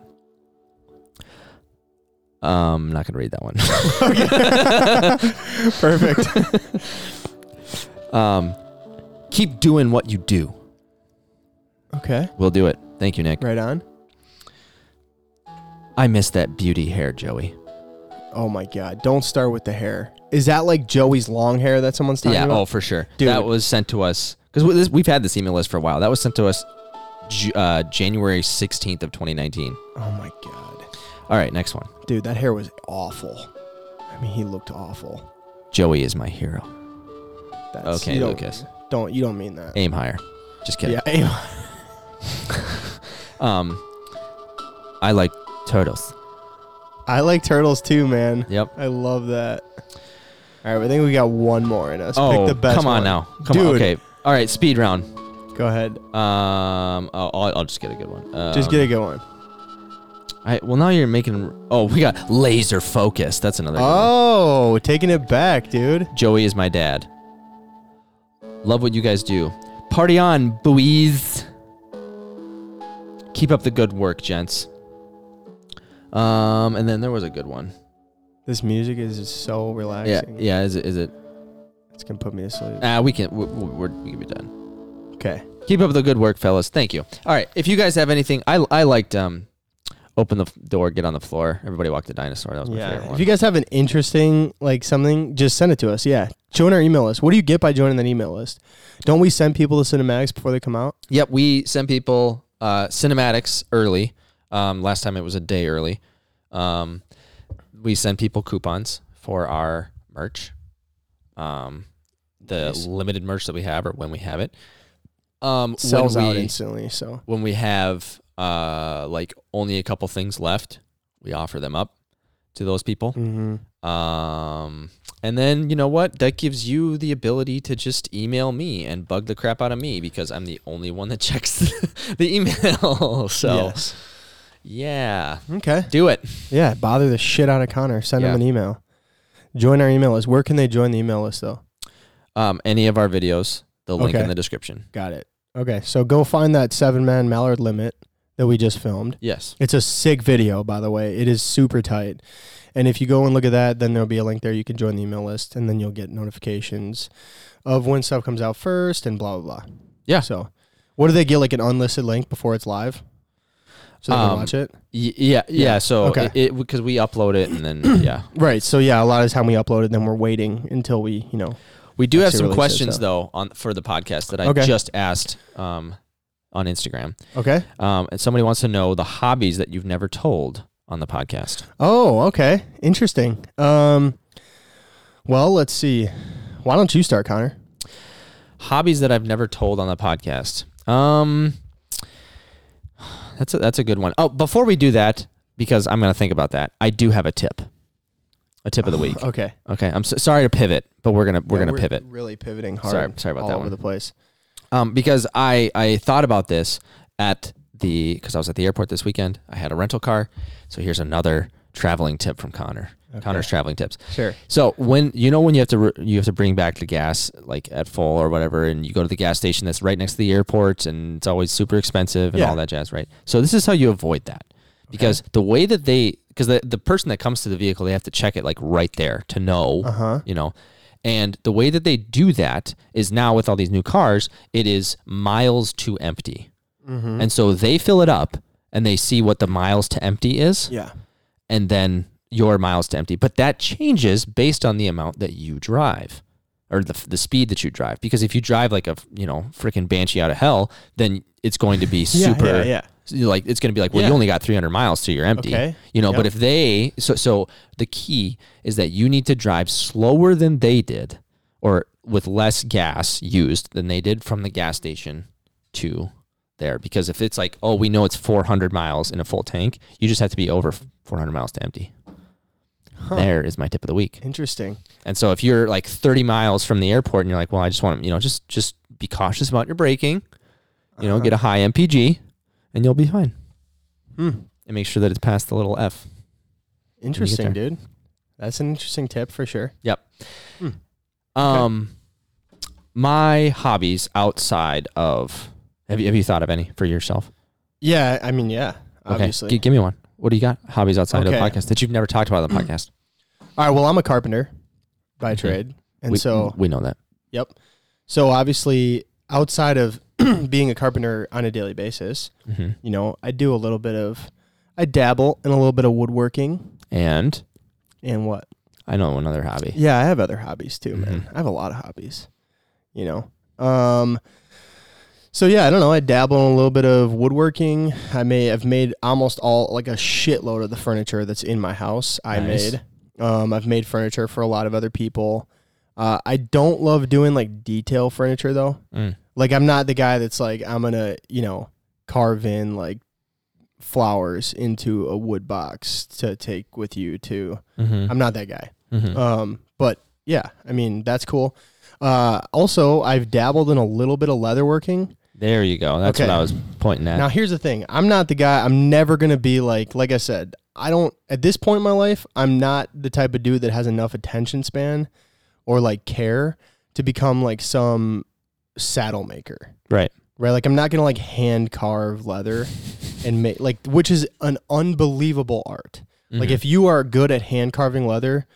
Um, I'm not gonna read that one. Perfect. um, keep doing what you do. okay. We'll do it. Thank you, Nick. Right on. I miss that beauty hair, Joey. Oh my god! Don't start with the hair. Is that like Joey's long hair that someone's talking yeah. about? Oh, for sure. Dude. That was sent to us because we've had this email list for a while. That was sent to us Ju- uh, January sixteenth of twenty nineteen. Oh my god, All right, next one. dude, that hair was awful. I mean, he looked awful. Joey is my hero. That's, Okay, you don't- Lucas. Don't you don't mean that? Aim higher. Just kidding. Yeah. Aim. Um, I like turtles. I like turtles too, man. Yep. I love that. All right, I think we got one more in us. oh, Pick the best come on one. now. Come on. Okay. All right. Speed round. Go ahead. Um. Oh, I'll, I'll just get a good one. Um, Just get a good one. I, well, now you're making. Oh, we got laser focus. That's another. good one. Oh, taking it back, dude. Joey is my dad. Love what you guys do. Party on, buoys. Keep up the good work, gents. Um, and then there was a good one. This music is just so relaxing. yeah. yeah. Is it? Is it? It's gonna put me to sleep. Ah, we can. We, we, we can be done. Okay. Keep up the good work, fellas. Thank you. All right. If you guys have anything, I I liked um, open the door, get on the floor. Everybody walk the dinosaur. That was my favorite one. If you guys have an interesting like something, just send it to us. Yeah. Join our email list. What do you get by joining that email list? Don't we send people to cinematics before they come out? Yep, we send people uh, cinematics early. Um, last time it was a day early. Um, we send people coupons for our merch, um, the Nice. limited merch that we have or when we have it. Um, Sells when out we, instantly. So when we have uh, like only a couple things left, we offer them up to those people. hmm Um, and then you know what? That gives you the ability to just email me and bug the crap out of me because I'm the only one that checks the email. so yes. Yeah, Okay. do it. Yeah. Bother the shit out of Conor. Send Yeah. him an email. Join our email list. Where can they join the email list though? Um, any of our videos, the link Okay. in the description. Got it. Okay. So go find that seven man Mallard limit that we just filmed. Yes. It's a sick video, by the way. It is super tight. And if you go and look at that, then there'll be a link there. You can join the email list, and then you'll get notifications of when stuff comes out first, and blah blah blah. Yeah. So, what do they get? Like an unlisted link before it's live, so they can Um, watch it. Y- yeah, yeah. So Okay. it because we upload it and then yeah, Right. So yeah, a lot of time we upload it, then we're waiting until we, you know. we do have Actually some release it, questions so. though on for the podcast that I Okay. just asked um on Instagram. Okay. Um, and somebody wants to know the hobbies that you've never told on the podcast. Oh, okay. Interesting. Um. Well, let's see. Why don't you start, Conor? hobbies that I've never told on the podcast. Um, that's a, that's a good one. Oh, before we do that, because I'm gonna think about that, I do have a tip, a tip of the week. Okay. Okay, I'm so, sorry to pivot, but we're gonna we're Yeah, gonna pivot. Really pivoting hard. Sorry- sorry about all that over one. the place. Um, because I I thought about this at the because I was at the airport this weekend. I had a rental car, so here's another traveling tip from Conor. Conor's traveling tips. Sure. So when you know when you have to re- you have to bring back the gas like at full or whatever, and you go to the gas station that's right next to the airport, and it's always super expensive and Yeah. all that jazz, right? So this is how you avoid that, because the way that they because the the person that comes to the vehicle they have to check it like right there to know, Uh huh. you know, and the way that they do that is now with all these new cars, it is miles to empty, Mm-hmm. and so they fill it up and they see what the miles to empty is Yeah. And then your miles to empty. But that changes based on the amount that you drive or the, the speed that you drive. Because if you drive like a, you know, freaking banshee out of hell, then it's going to be super, Yeah. yeah. like, it's going to be like, well, you only got 300 miles to your empty. Okay. You know, but if they, so, so the key is that you need to drive slower than they did or with less gas used than they did from the gas station to there. Because if it's like, oh, we know it's 400 miles in a full tank, you just have to be over 400 miles to empty. Huh. There is my tip of the week. Interesting. And so if you're like 30 miles from the airport and you're like, well, I just want to, you know, just just be cautious about your braking, you know, Uh-huh. get a high MPG, and you'll be fine. Hmm. And make sure that it's past the little F. Interesting, dude. That's an interesting tip for sure. Yep. Um, my hobbies outside of have you have you thought of any for yourself? Yeah. I mean, yeah. Okay, Obviously. Gi- give me one. What do you got? Hobbies outside of the podcast that you've never talked about on the podcast. All right. Well, I'm a carpenter by Mhm. trade, and we, so we know that. yep. So obviously, outside of being a carpenter on a daily basis, hmm you know, I do a little bit of, I dabble in a little bit of woodworking. And And what? I know another hobby. Yeah, I have other hobbies too, man. Mhm. I have a lot of hobbies. You know. Um so yeah, I don't know. I dabble in a little bit of woodworking. I may have made almost all like a shitload of the furniture that's in my house. I Nice. made. Um, I've made furniture for a lot of other people. Uh, I don't love doing like detail furniture though. Mm. Like I'm not the guy that's like I'm gonna you know carve in like flowers into a wood box to take with you to. Mm-hmm. I'm not that guy. Mhm. Um, but yeah, I mean that's cool. Uh, also, I've dabbled in a little bit of leatherworking. There you go. That's Okay. what I was pointing at. Now, here's the thing: I'm not the guy. I'm never gonna be like, like I said, I don't. At this point in my life, I'm not the type of dude that has enough attention span or like care to become like some saddle maker, right. right? Like I'm not gonna like hand carve leather and make like, which is an unbelievable art. Like Mhm. if you are good at hand carving leather,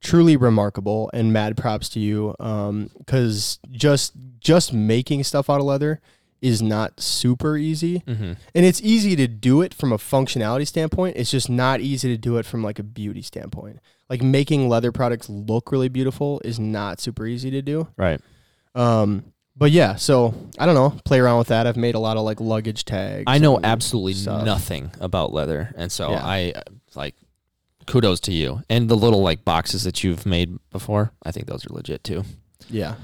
truly remarkable and mad props to you. Um, cause just just making stuff out of leather is not super easy. Mhm. And it's easy to do it from a functionality standpoint. It's just not easy to do it from like a beauty standpoint. Like making leather products look really beautiful is not super easy to do. Right. Um, but yeah, so I don't know, play around with that. I've made a lot of like luggage tags. I know absolutely stuff. nothing about leather, and so Yeah. I like kudos to you and the little like boxes that you've made before. I think those are legit too. Yeah.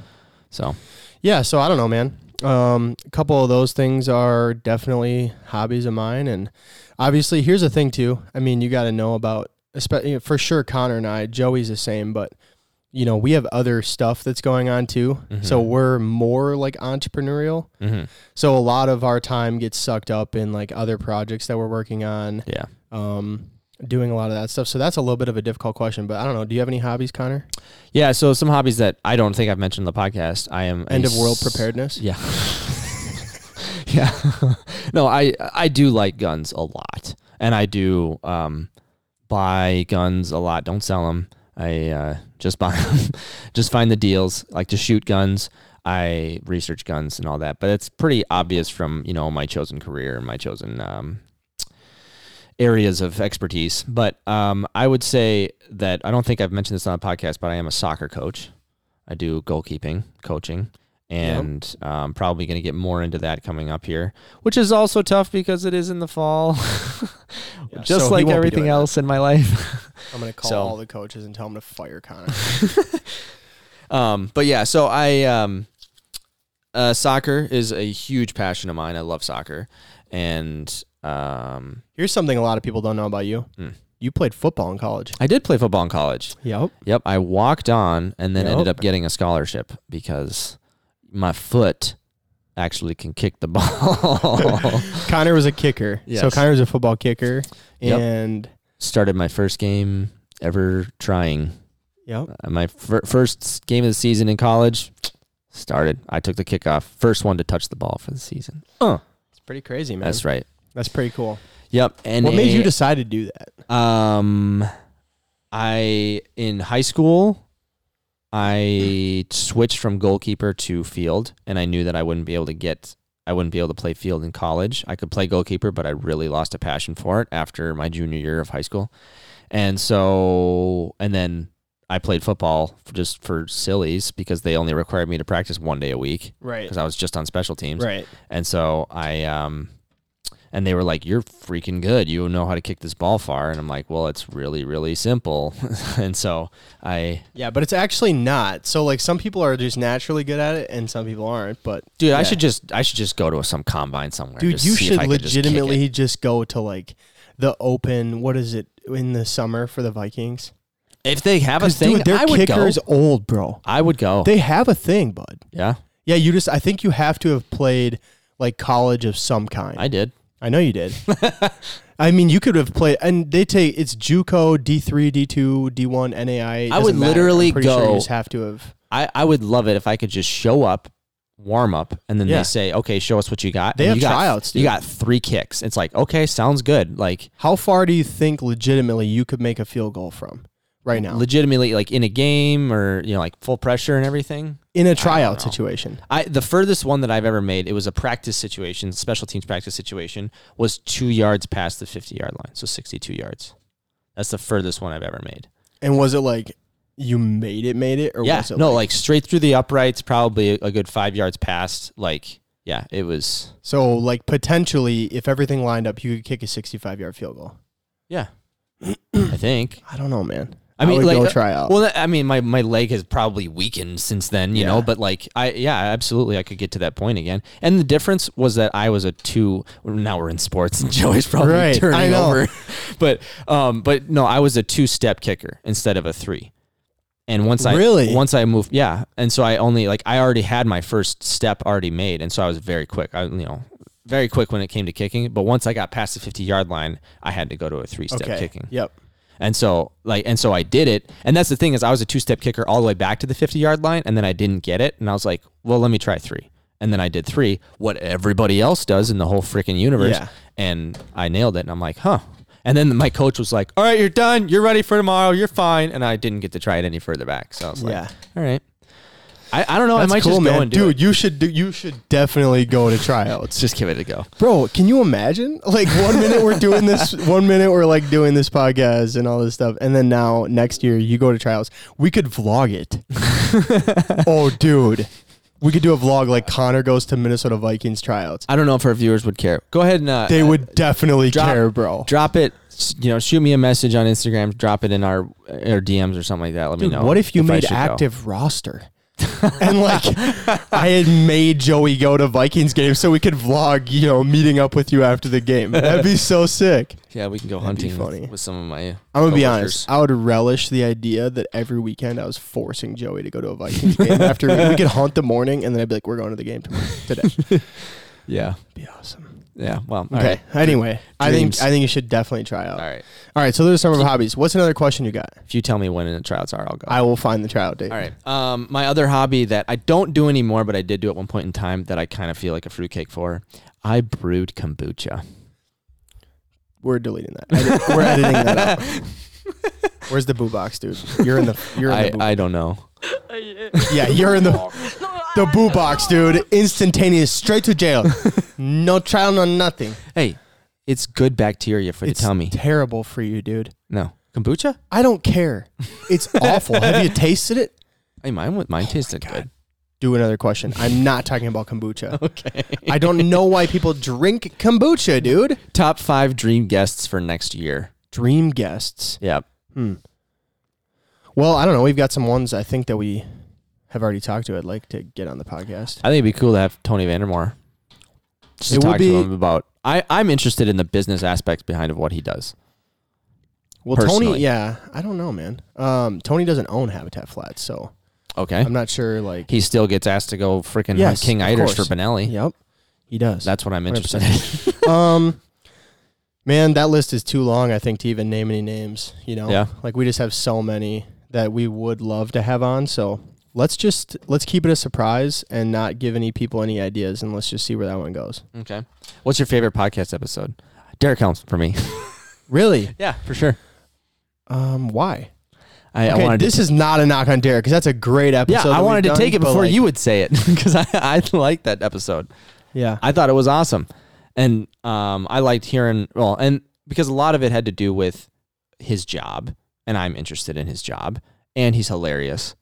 So Yeah, so I don't know, man. Um, a couple of those things are definitely hobbies of mine, and obviously, here's the thing too. I mean, you got to know about, especially for sure, Conor and I. Joey's the same, but you know, we have other stuff that's going on too. So Mhm. we're more like entrepreneurial. mhm. So a lot of our time gets sucked up in like other projects that we're working on, yeah, um, doing a lot of that stuff. So that's a little bit of a difficult question, but I don't know. Do you have any hobbies, Conor? yeah. So some hobbies that I don't think I've mentioned in the podcast. I am End of world preparedness. Yeah. yeah. no, I I do like guns a lot, and I do um, buy guns a lot. Don't sell them. I uh, just buy them. just find the deals. Like to shoot guns. I research guns and all that, but it's pretty obvious from you know my chosen career and my chosen um, areas of expertise. But um, I would say that I don't think I've mentioned this on the podcast, but I am a soccer coach. I do goalkeeping coaching, and um, probably going to get more into that coming up here, which is also tough because it is in the fall, Yeah, just so like everything doing that. else in my life. I'm gonna call So- all the coaches and tell them to fire Conor. Um, but yeah, so I um, uh, soccer is a huge passion of mine. I love soccer, and um, Here's something a lot of people don't know about you. Hmm. You played football in college. I did play football in college. Yep. Yep, I walked on and then ended up getting a scholarship because my foot actually can kick the ball. Conor was a kicker. So Yes. Conor was a football kicker. Yep. And Started my first game ever trying. yep. Uh, My fir- first game of the season in college started. I took the kickoff, first one to touch the ball for the season. It's pretty crazy, man. That's right. That's pretty cool. Yep. And what made you decide to do that? Um, I in high school, I switched from goalkeeper to field, and I knew that I wouldn't be able to get, I wouldn't be able to play field in college. I could play goalkeeper, but I really lost a passion for it after my junior year of high school, and so, and then I played football for just for sillies because they only required me to practice one day a week Right. because I was just on special teams. Right. And so I um and they were like, You're freaking good. You know how to kick this ball far. And I'm like, Well, it's really, really simple. and so I Yeah, but it's actually not. So like some people are just naturally good at it and some people aren't. But dude, I should just I should just go to some combine somewhere. dude, you should could just legitimately just, go to like the open. What is it in the summer for the Vikings? If they have a 'Cause, thing, dude, their I would kicker go. is old, bro. I would go. They have a thing, bud. yeah, Yeah, you just. I think you have to have played like college of some kind. I did. I know you did. I mean, you could have played, and they take it's JUCO, D three, D two, D one, NAI. It I would doesn't matter. literally I'm pretty Sure go- you just have to have. I, I would love it if I could just show up, warm up, and then Yeah. they say, Okay, show us what you got. They And have you got, tryouts, You dude. got three kicks. It's like, okay, sounds good. Like How far do you think legitimately you could make a field goal from right now legitimately like in a game or you know, like full pressure and everything. in a tryout situation? I the furthest one that I've ever made, it was a practice situation, special teams practice situation, was two yards past the fifty yard line, so sixty two yards. That's the furthest one I've ever made. And was it like you made it, made it, or yeah, was it no, like, straight through the uprights, probably a, a good five yards past. Like, yeah, it was. so like potentially if everything lined up, you could kick a 65 yard field goal. Yeah, I think. I don't know, man. I mean, would like, go uh, try out. Well, I mean, my, my leg has probably weakened since then, you know, but like, I, yeah, absolutely, I could get to that point again. And the difference was that I was a two, now we're in sports and Joey's probably Right, I turning over. But, um, but no, I was a two step kicker instead of a three. And once I, Really? once I moved, yeah. And so I only, like, I already had my first step already made. And so I was very quick. I, you know, very quick when it came to kicking. But once I got past the 50 yard line, I had to go to a three step okay. kicking. Yep. And so like and so I did it. And that's the thing is I was a two step kicker all the way back to the 50 yard line and then I didn't get it and I was like, well, let me try 3. And then I did 3, what everybody else does in the whole freaking universe. Yeah. And I nailed it and I'm like, "Huh." And then my coach was like, "All right, you're done. You're ready for tomorrow. You're fine." And I didn't get to try it any further back. So I was like, Yeah. "All right." I, I don't know. That's I might cool, just man. go and do Dude, it. you should do, you should definitely go to tryouts. Just give it a go. Bro, can you imagine? Like one minute we're doing this, one minute we're like doing this podcast and all this stuff, and then now next year you go to tryouts. We could vlog it. oh, dude, we could do a vlog like Conor goes to Minnesota Vikings tryouts. I don't know if our viewers would care. Go ahead and uh, They would definitely drop- care, bro. drop it. You know, shoot me a message on Instagram. Drop it in our our DMs or something like that. Let Dude, me know. what if you I made should go. active roster? and like I had made Joey go to Vikings games so we could vlog, you know, meeting up with you after the game. That'd be so sick. Yeah, we can go That'd be hunting funny. with, with some of my. I'm gonna be honest. I would relish the idea that every weekend I was forcing Joey to go to a Vikings game after we could hunt the morning, and then I'd be like, "We're going to the game tomorrow today." Yeah, be awesome. Yeah. Well, all Okay. right. Anyway, I think I think you should definitely try out. all right. All right. So those are some of hobbies. What's another question you got? If you tell me when the tryouts are, I'll go. I will find the tryout date. all right. Um, my other hobby that I don't do anymore, but I did do at one point in time that I kind of feel like a fruitcake for. I brewed kombucha. We're deleting that. Edit- we're editing that out. Where's the boo box, dude? You're in the. You're in I, the. I don't know. yeah, you're in the. The boo box, dude. Instantaneous, straight to jail. No trial, no nothing. Hey, it's good bacteria for It's the tummy. terrible for you, dude. no kombucha. I don't care. It's awful. Have you tasted it? Hey, mine with mine tasted good. Do another question. I'm not talking about kombucha. Okay. I don't know why people drink kombucha, dude. Top five dream guests for next year. Dream guests. Yep. Hmm. Well, I don't know. We've got some ones I think that we have already talked to. I'd like to get on the podcast. I think it'd be cool to have Tony Vandemore. Just It to would talk be- to him about. I, I'm interested in the business aspects behind of what he does. Well, Tony, Personally. yeah, I don't know, man. Um, Tony doesn't own Habitat Flats, so Okay. I'm not sure. Like, he still gets asked to go freaking Yes, King of Eiders for course. Benelli. yep, he does. That's what I'm interested in. um, man, that list is too long. I think to even name any names. You know, Yeah. like we just have so many that we would love to have on. So let's just let's keep it a surprise and not give any people any ideas, and let's just see where that one goes. okay. What's your favorite podcast episode? Derek Helms for me. Really? yeah, for sure. Um, why? I, okay, I wanted this is not a knock on Derek because that's a great episode. yeah. I wanted to take it before like, you would say it because I I liked that episode. Yeah. I thought it was awesome, and um, I liked hearing well, and because a lot of it had to do with his job, and I'm interested in his job, and he's hilarious,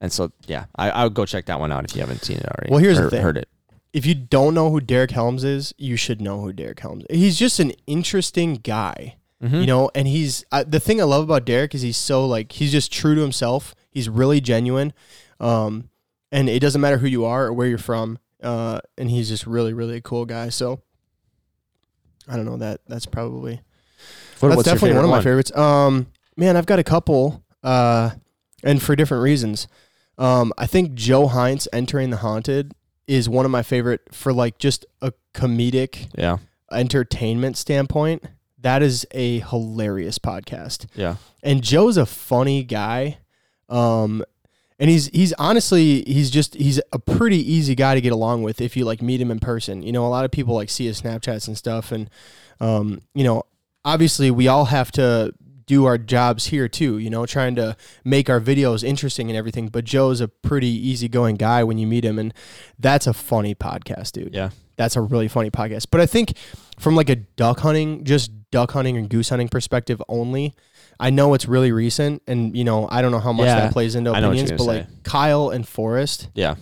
and so yeah, I, I would go check that one out if you haven't seen it already. Well, here's the thing. heard it. if you don't know who Derek Helms is, you should know who Derek Helms is. He's just an interesting guy, Mhm. you know, and he's uh, the thing I love about Derek is he's so like he's just true to himself. He's really genuine. Um and it doesn't matter who you are or where you're from. Uh and he's just really really a cool guy. So I don't know that that's probably What- that's definitely one of my favorites. Um, man, I've got a couple, uh, and for different reasons. Um, I think Joe Heinz entering the haunted is one of my favorite for like just a comedic Yeah, entertainment standpoint. That is a hilarious podcast, yeah, and Joe's a funny guy. Um, and he's he's honestly he's just he's a pretty easy guy to get along with if you like meet him in person. You know, a lot of people like see his Snapchats and stuff, and um, you know, obviously we all have to do our jobs here too, you know, trying to make our videos interesting and everything. But Joe's a pretty easygoing guy when you meet him, and that's a funny podcast, dude. Yeah. That's a really funny podcast. But I think from like a duck hunting, just duck hunting and goose hunting perspective only, I know it's really recent, and you know, I don't know how much Yeah, that plays into I know what you're opinions, but gonna like Kyle and Forrest, Yeah.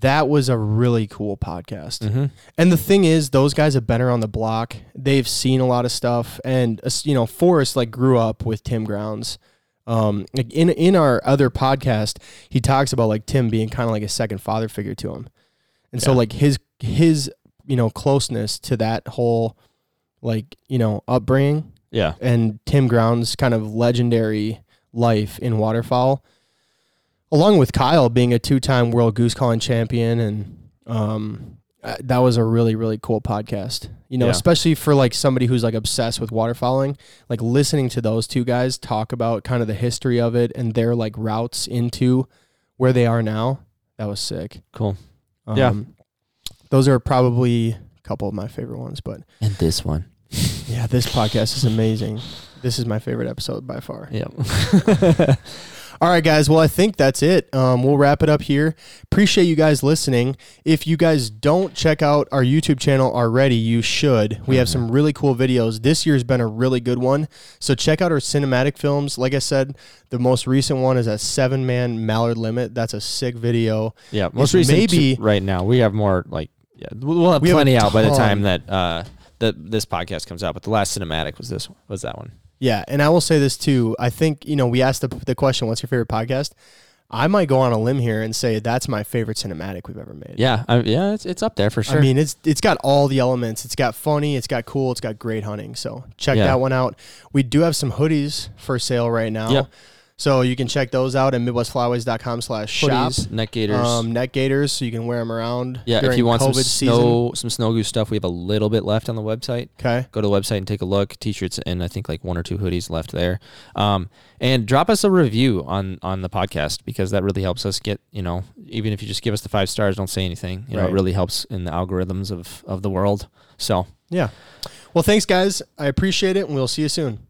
That was a really cool podcast. Mm-hmm. And the thing is, those guys have been around the block. They've seen a lot of stuff, and uh, you know, Forrest like grew up with Tim Grounds. Um, like in in our other podcast, he talks about like Tim being kind of like a second father figure to him, and so like his his you know closeness to that whole like you know upbringing Yeah. and Tim Grounds' kind of legendary life in waterfowl, along with Kyle being a two-time world goose calling champion, and um, uh, that was a really really cool podcast. You know, Yeah. especially for like somebody who's like obsessed with waterfowling, like listening to those two guys talk about kind of the history of it and their like routes into where they are now. That was sick. Cool. Um, Yeah. those are probably a couple of my favorite ones, but And this one. yeah, this podcast is amazing. This is my favorite episode by far. Yep. All right, guys. Well, I think that's it. Um, we'll wrap it up here. Appreciate you guys listening. If you guys don't check out our YouTube channel already, you should. We have some really cool videos. This year's been a really good one. So check out our cinematic films. Like I said, the most recent one is a seven man mallard limit. That's a sick video. yeah. Most It's recent maybe- to- right now. We have more like yeah. We'll have We have plenty out by the time that uh that this podcast comes out. But the last cinematic was this one. Was that one? Yeah, and I will say this too. I think you know we asked the, the question, "What's your favorite podcast?" I might go on a limb here and say that's my favorite cinematic we've ever made. Yeah. I, yeah. It's it's up there for sure. I mean, it's it's got all the elements. It's got funny. It's got cool. It's got great hunting. So check Yeah. that one out. We do have some hoodies for sale right now. Yep. So you can check those out at midwestflyways.com slash shop. Hoodies, neck gaiters. Um, net gators, so you can wear them around. yeah. If you want some COVID snow some snow goose stuff, we have a little bit left on the website. Okay. go to the website and take a look. T-shirts and I think like one or two hoodies left there. Um, and drop us a review on on the podcast because that really helps us get you know even if you just give us the five stars, don't say anything. You know, it really helps in the algorithms of of the world. So Yeah. Well, thanks, guys. I appreciate it, and we'll see you soon.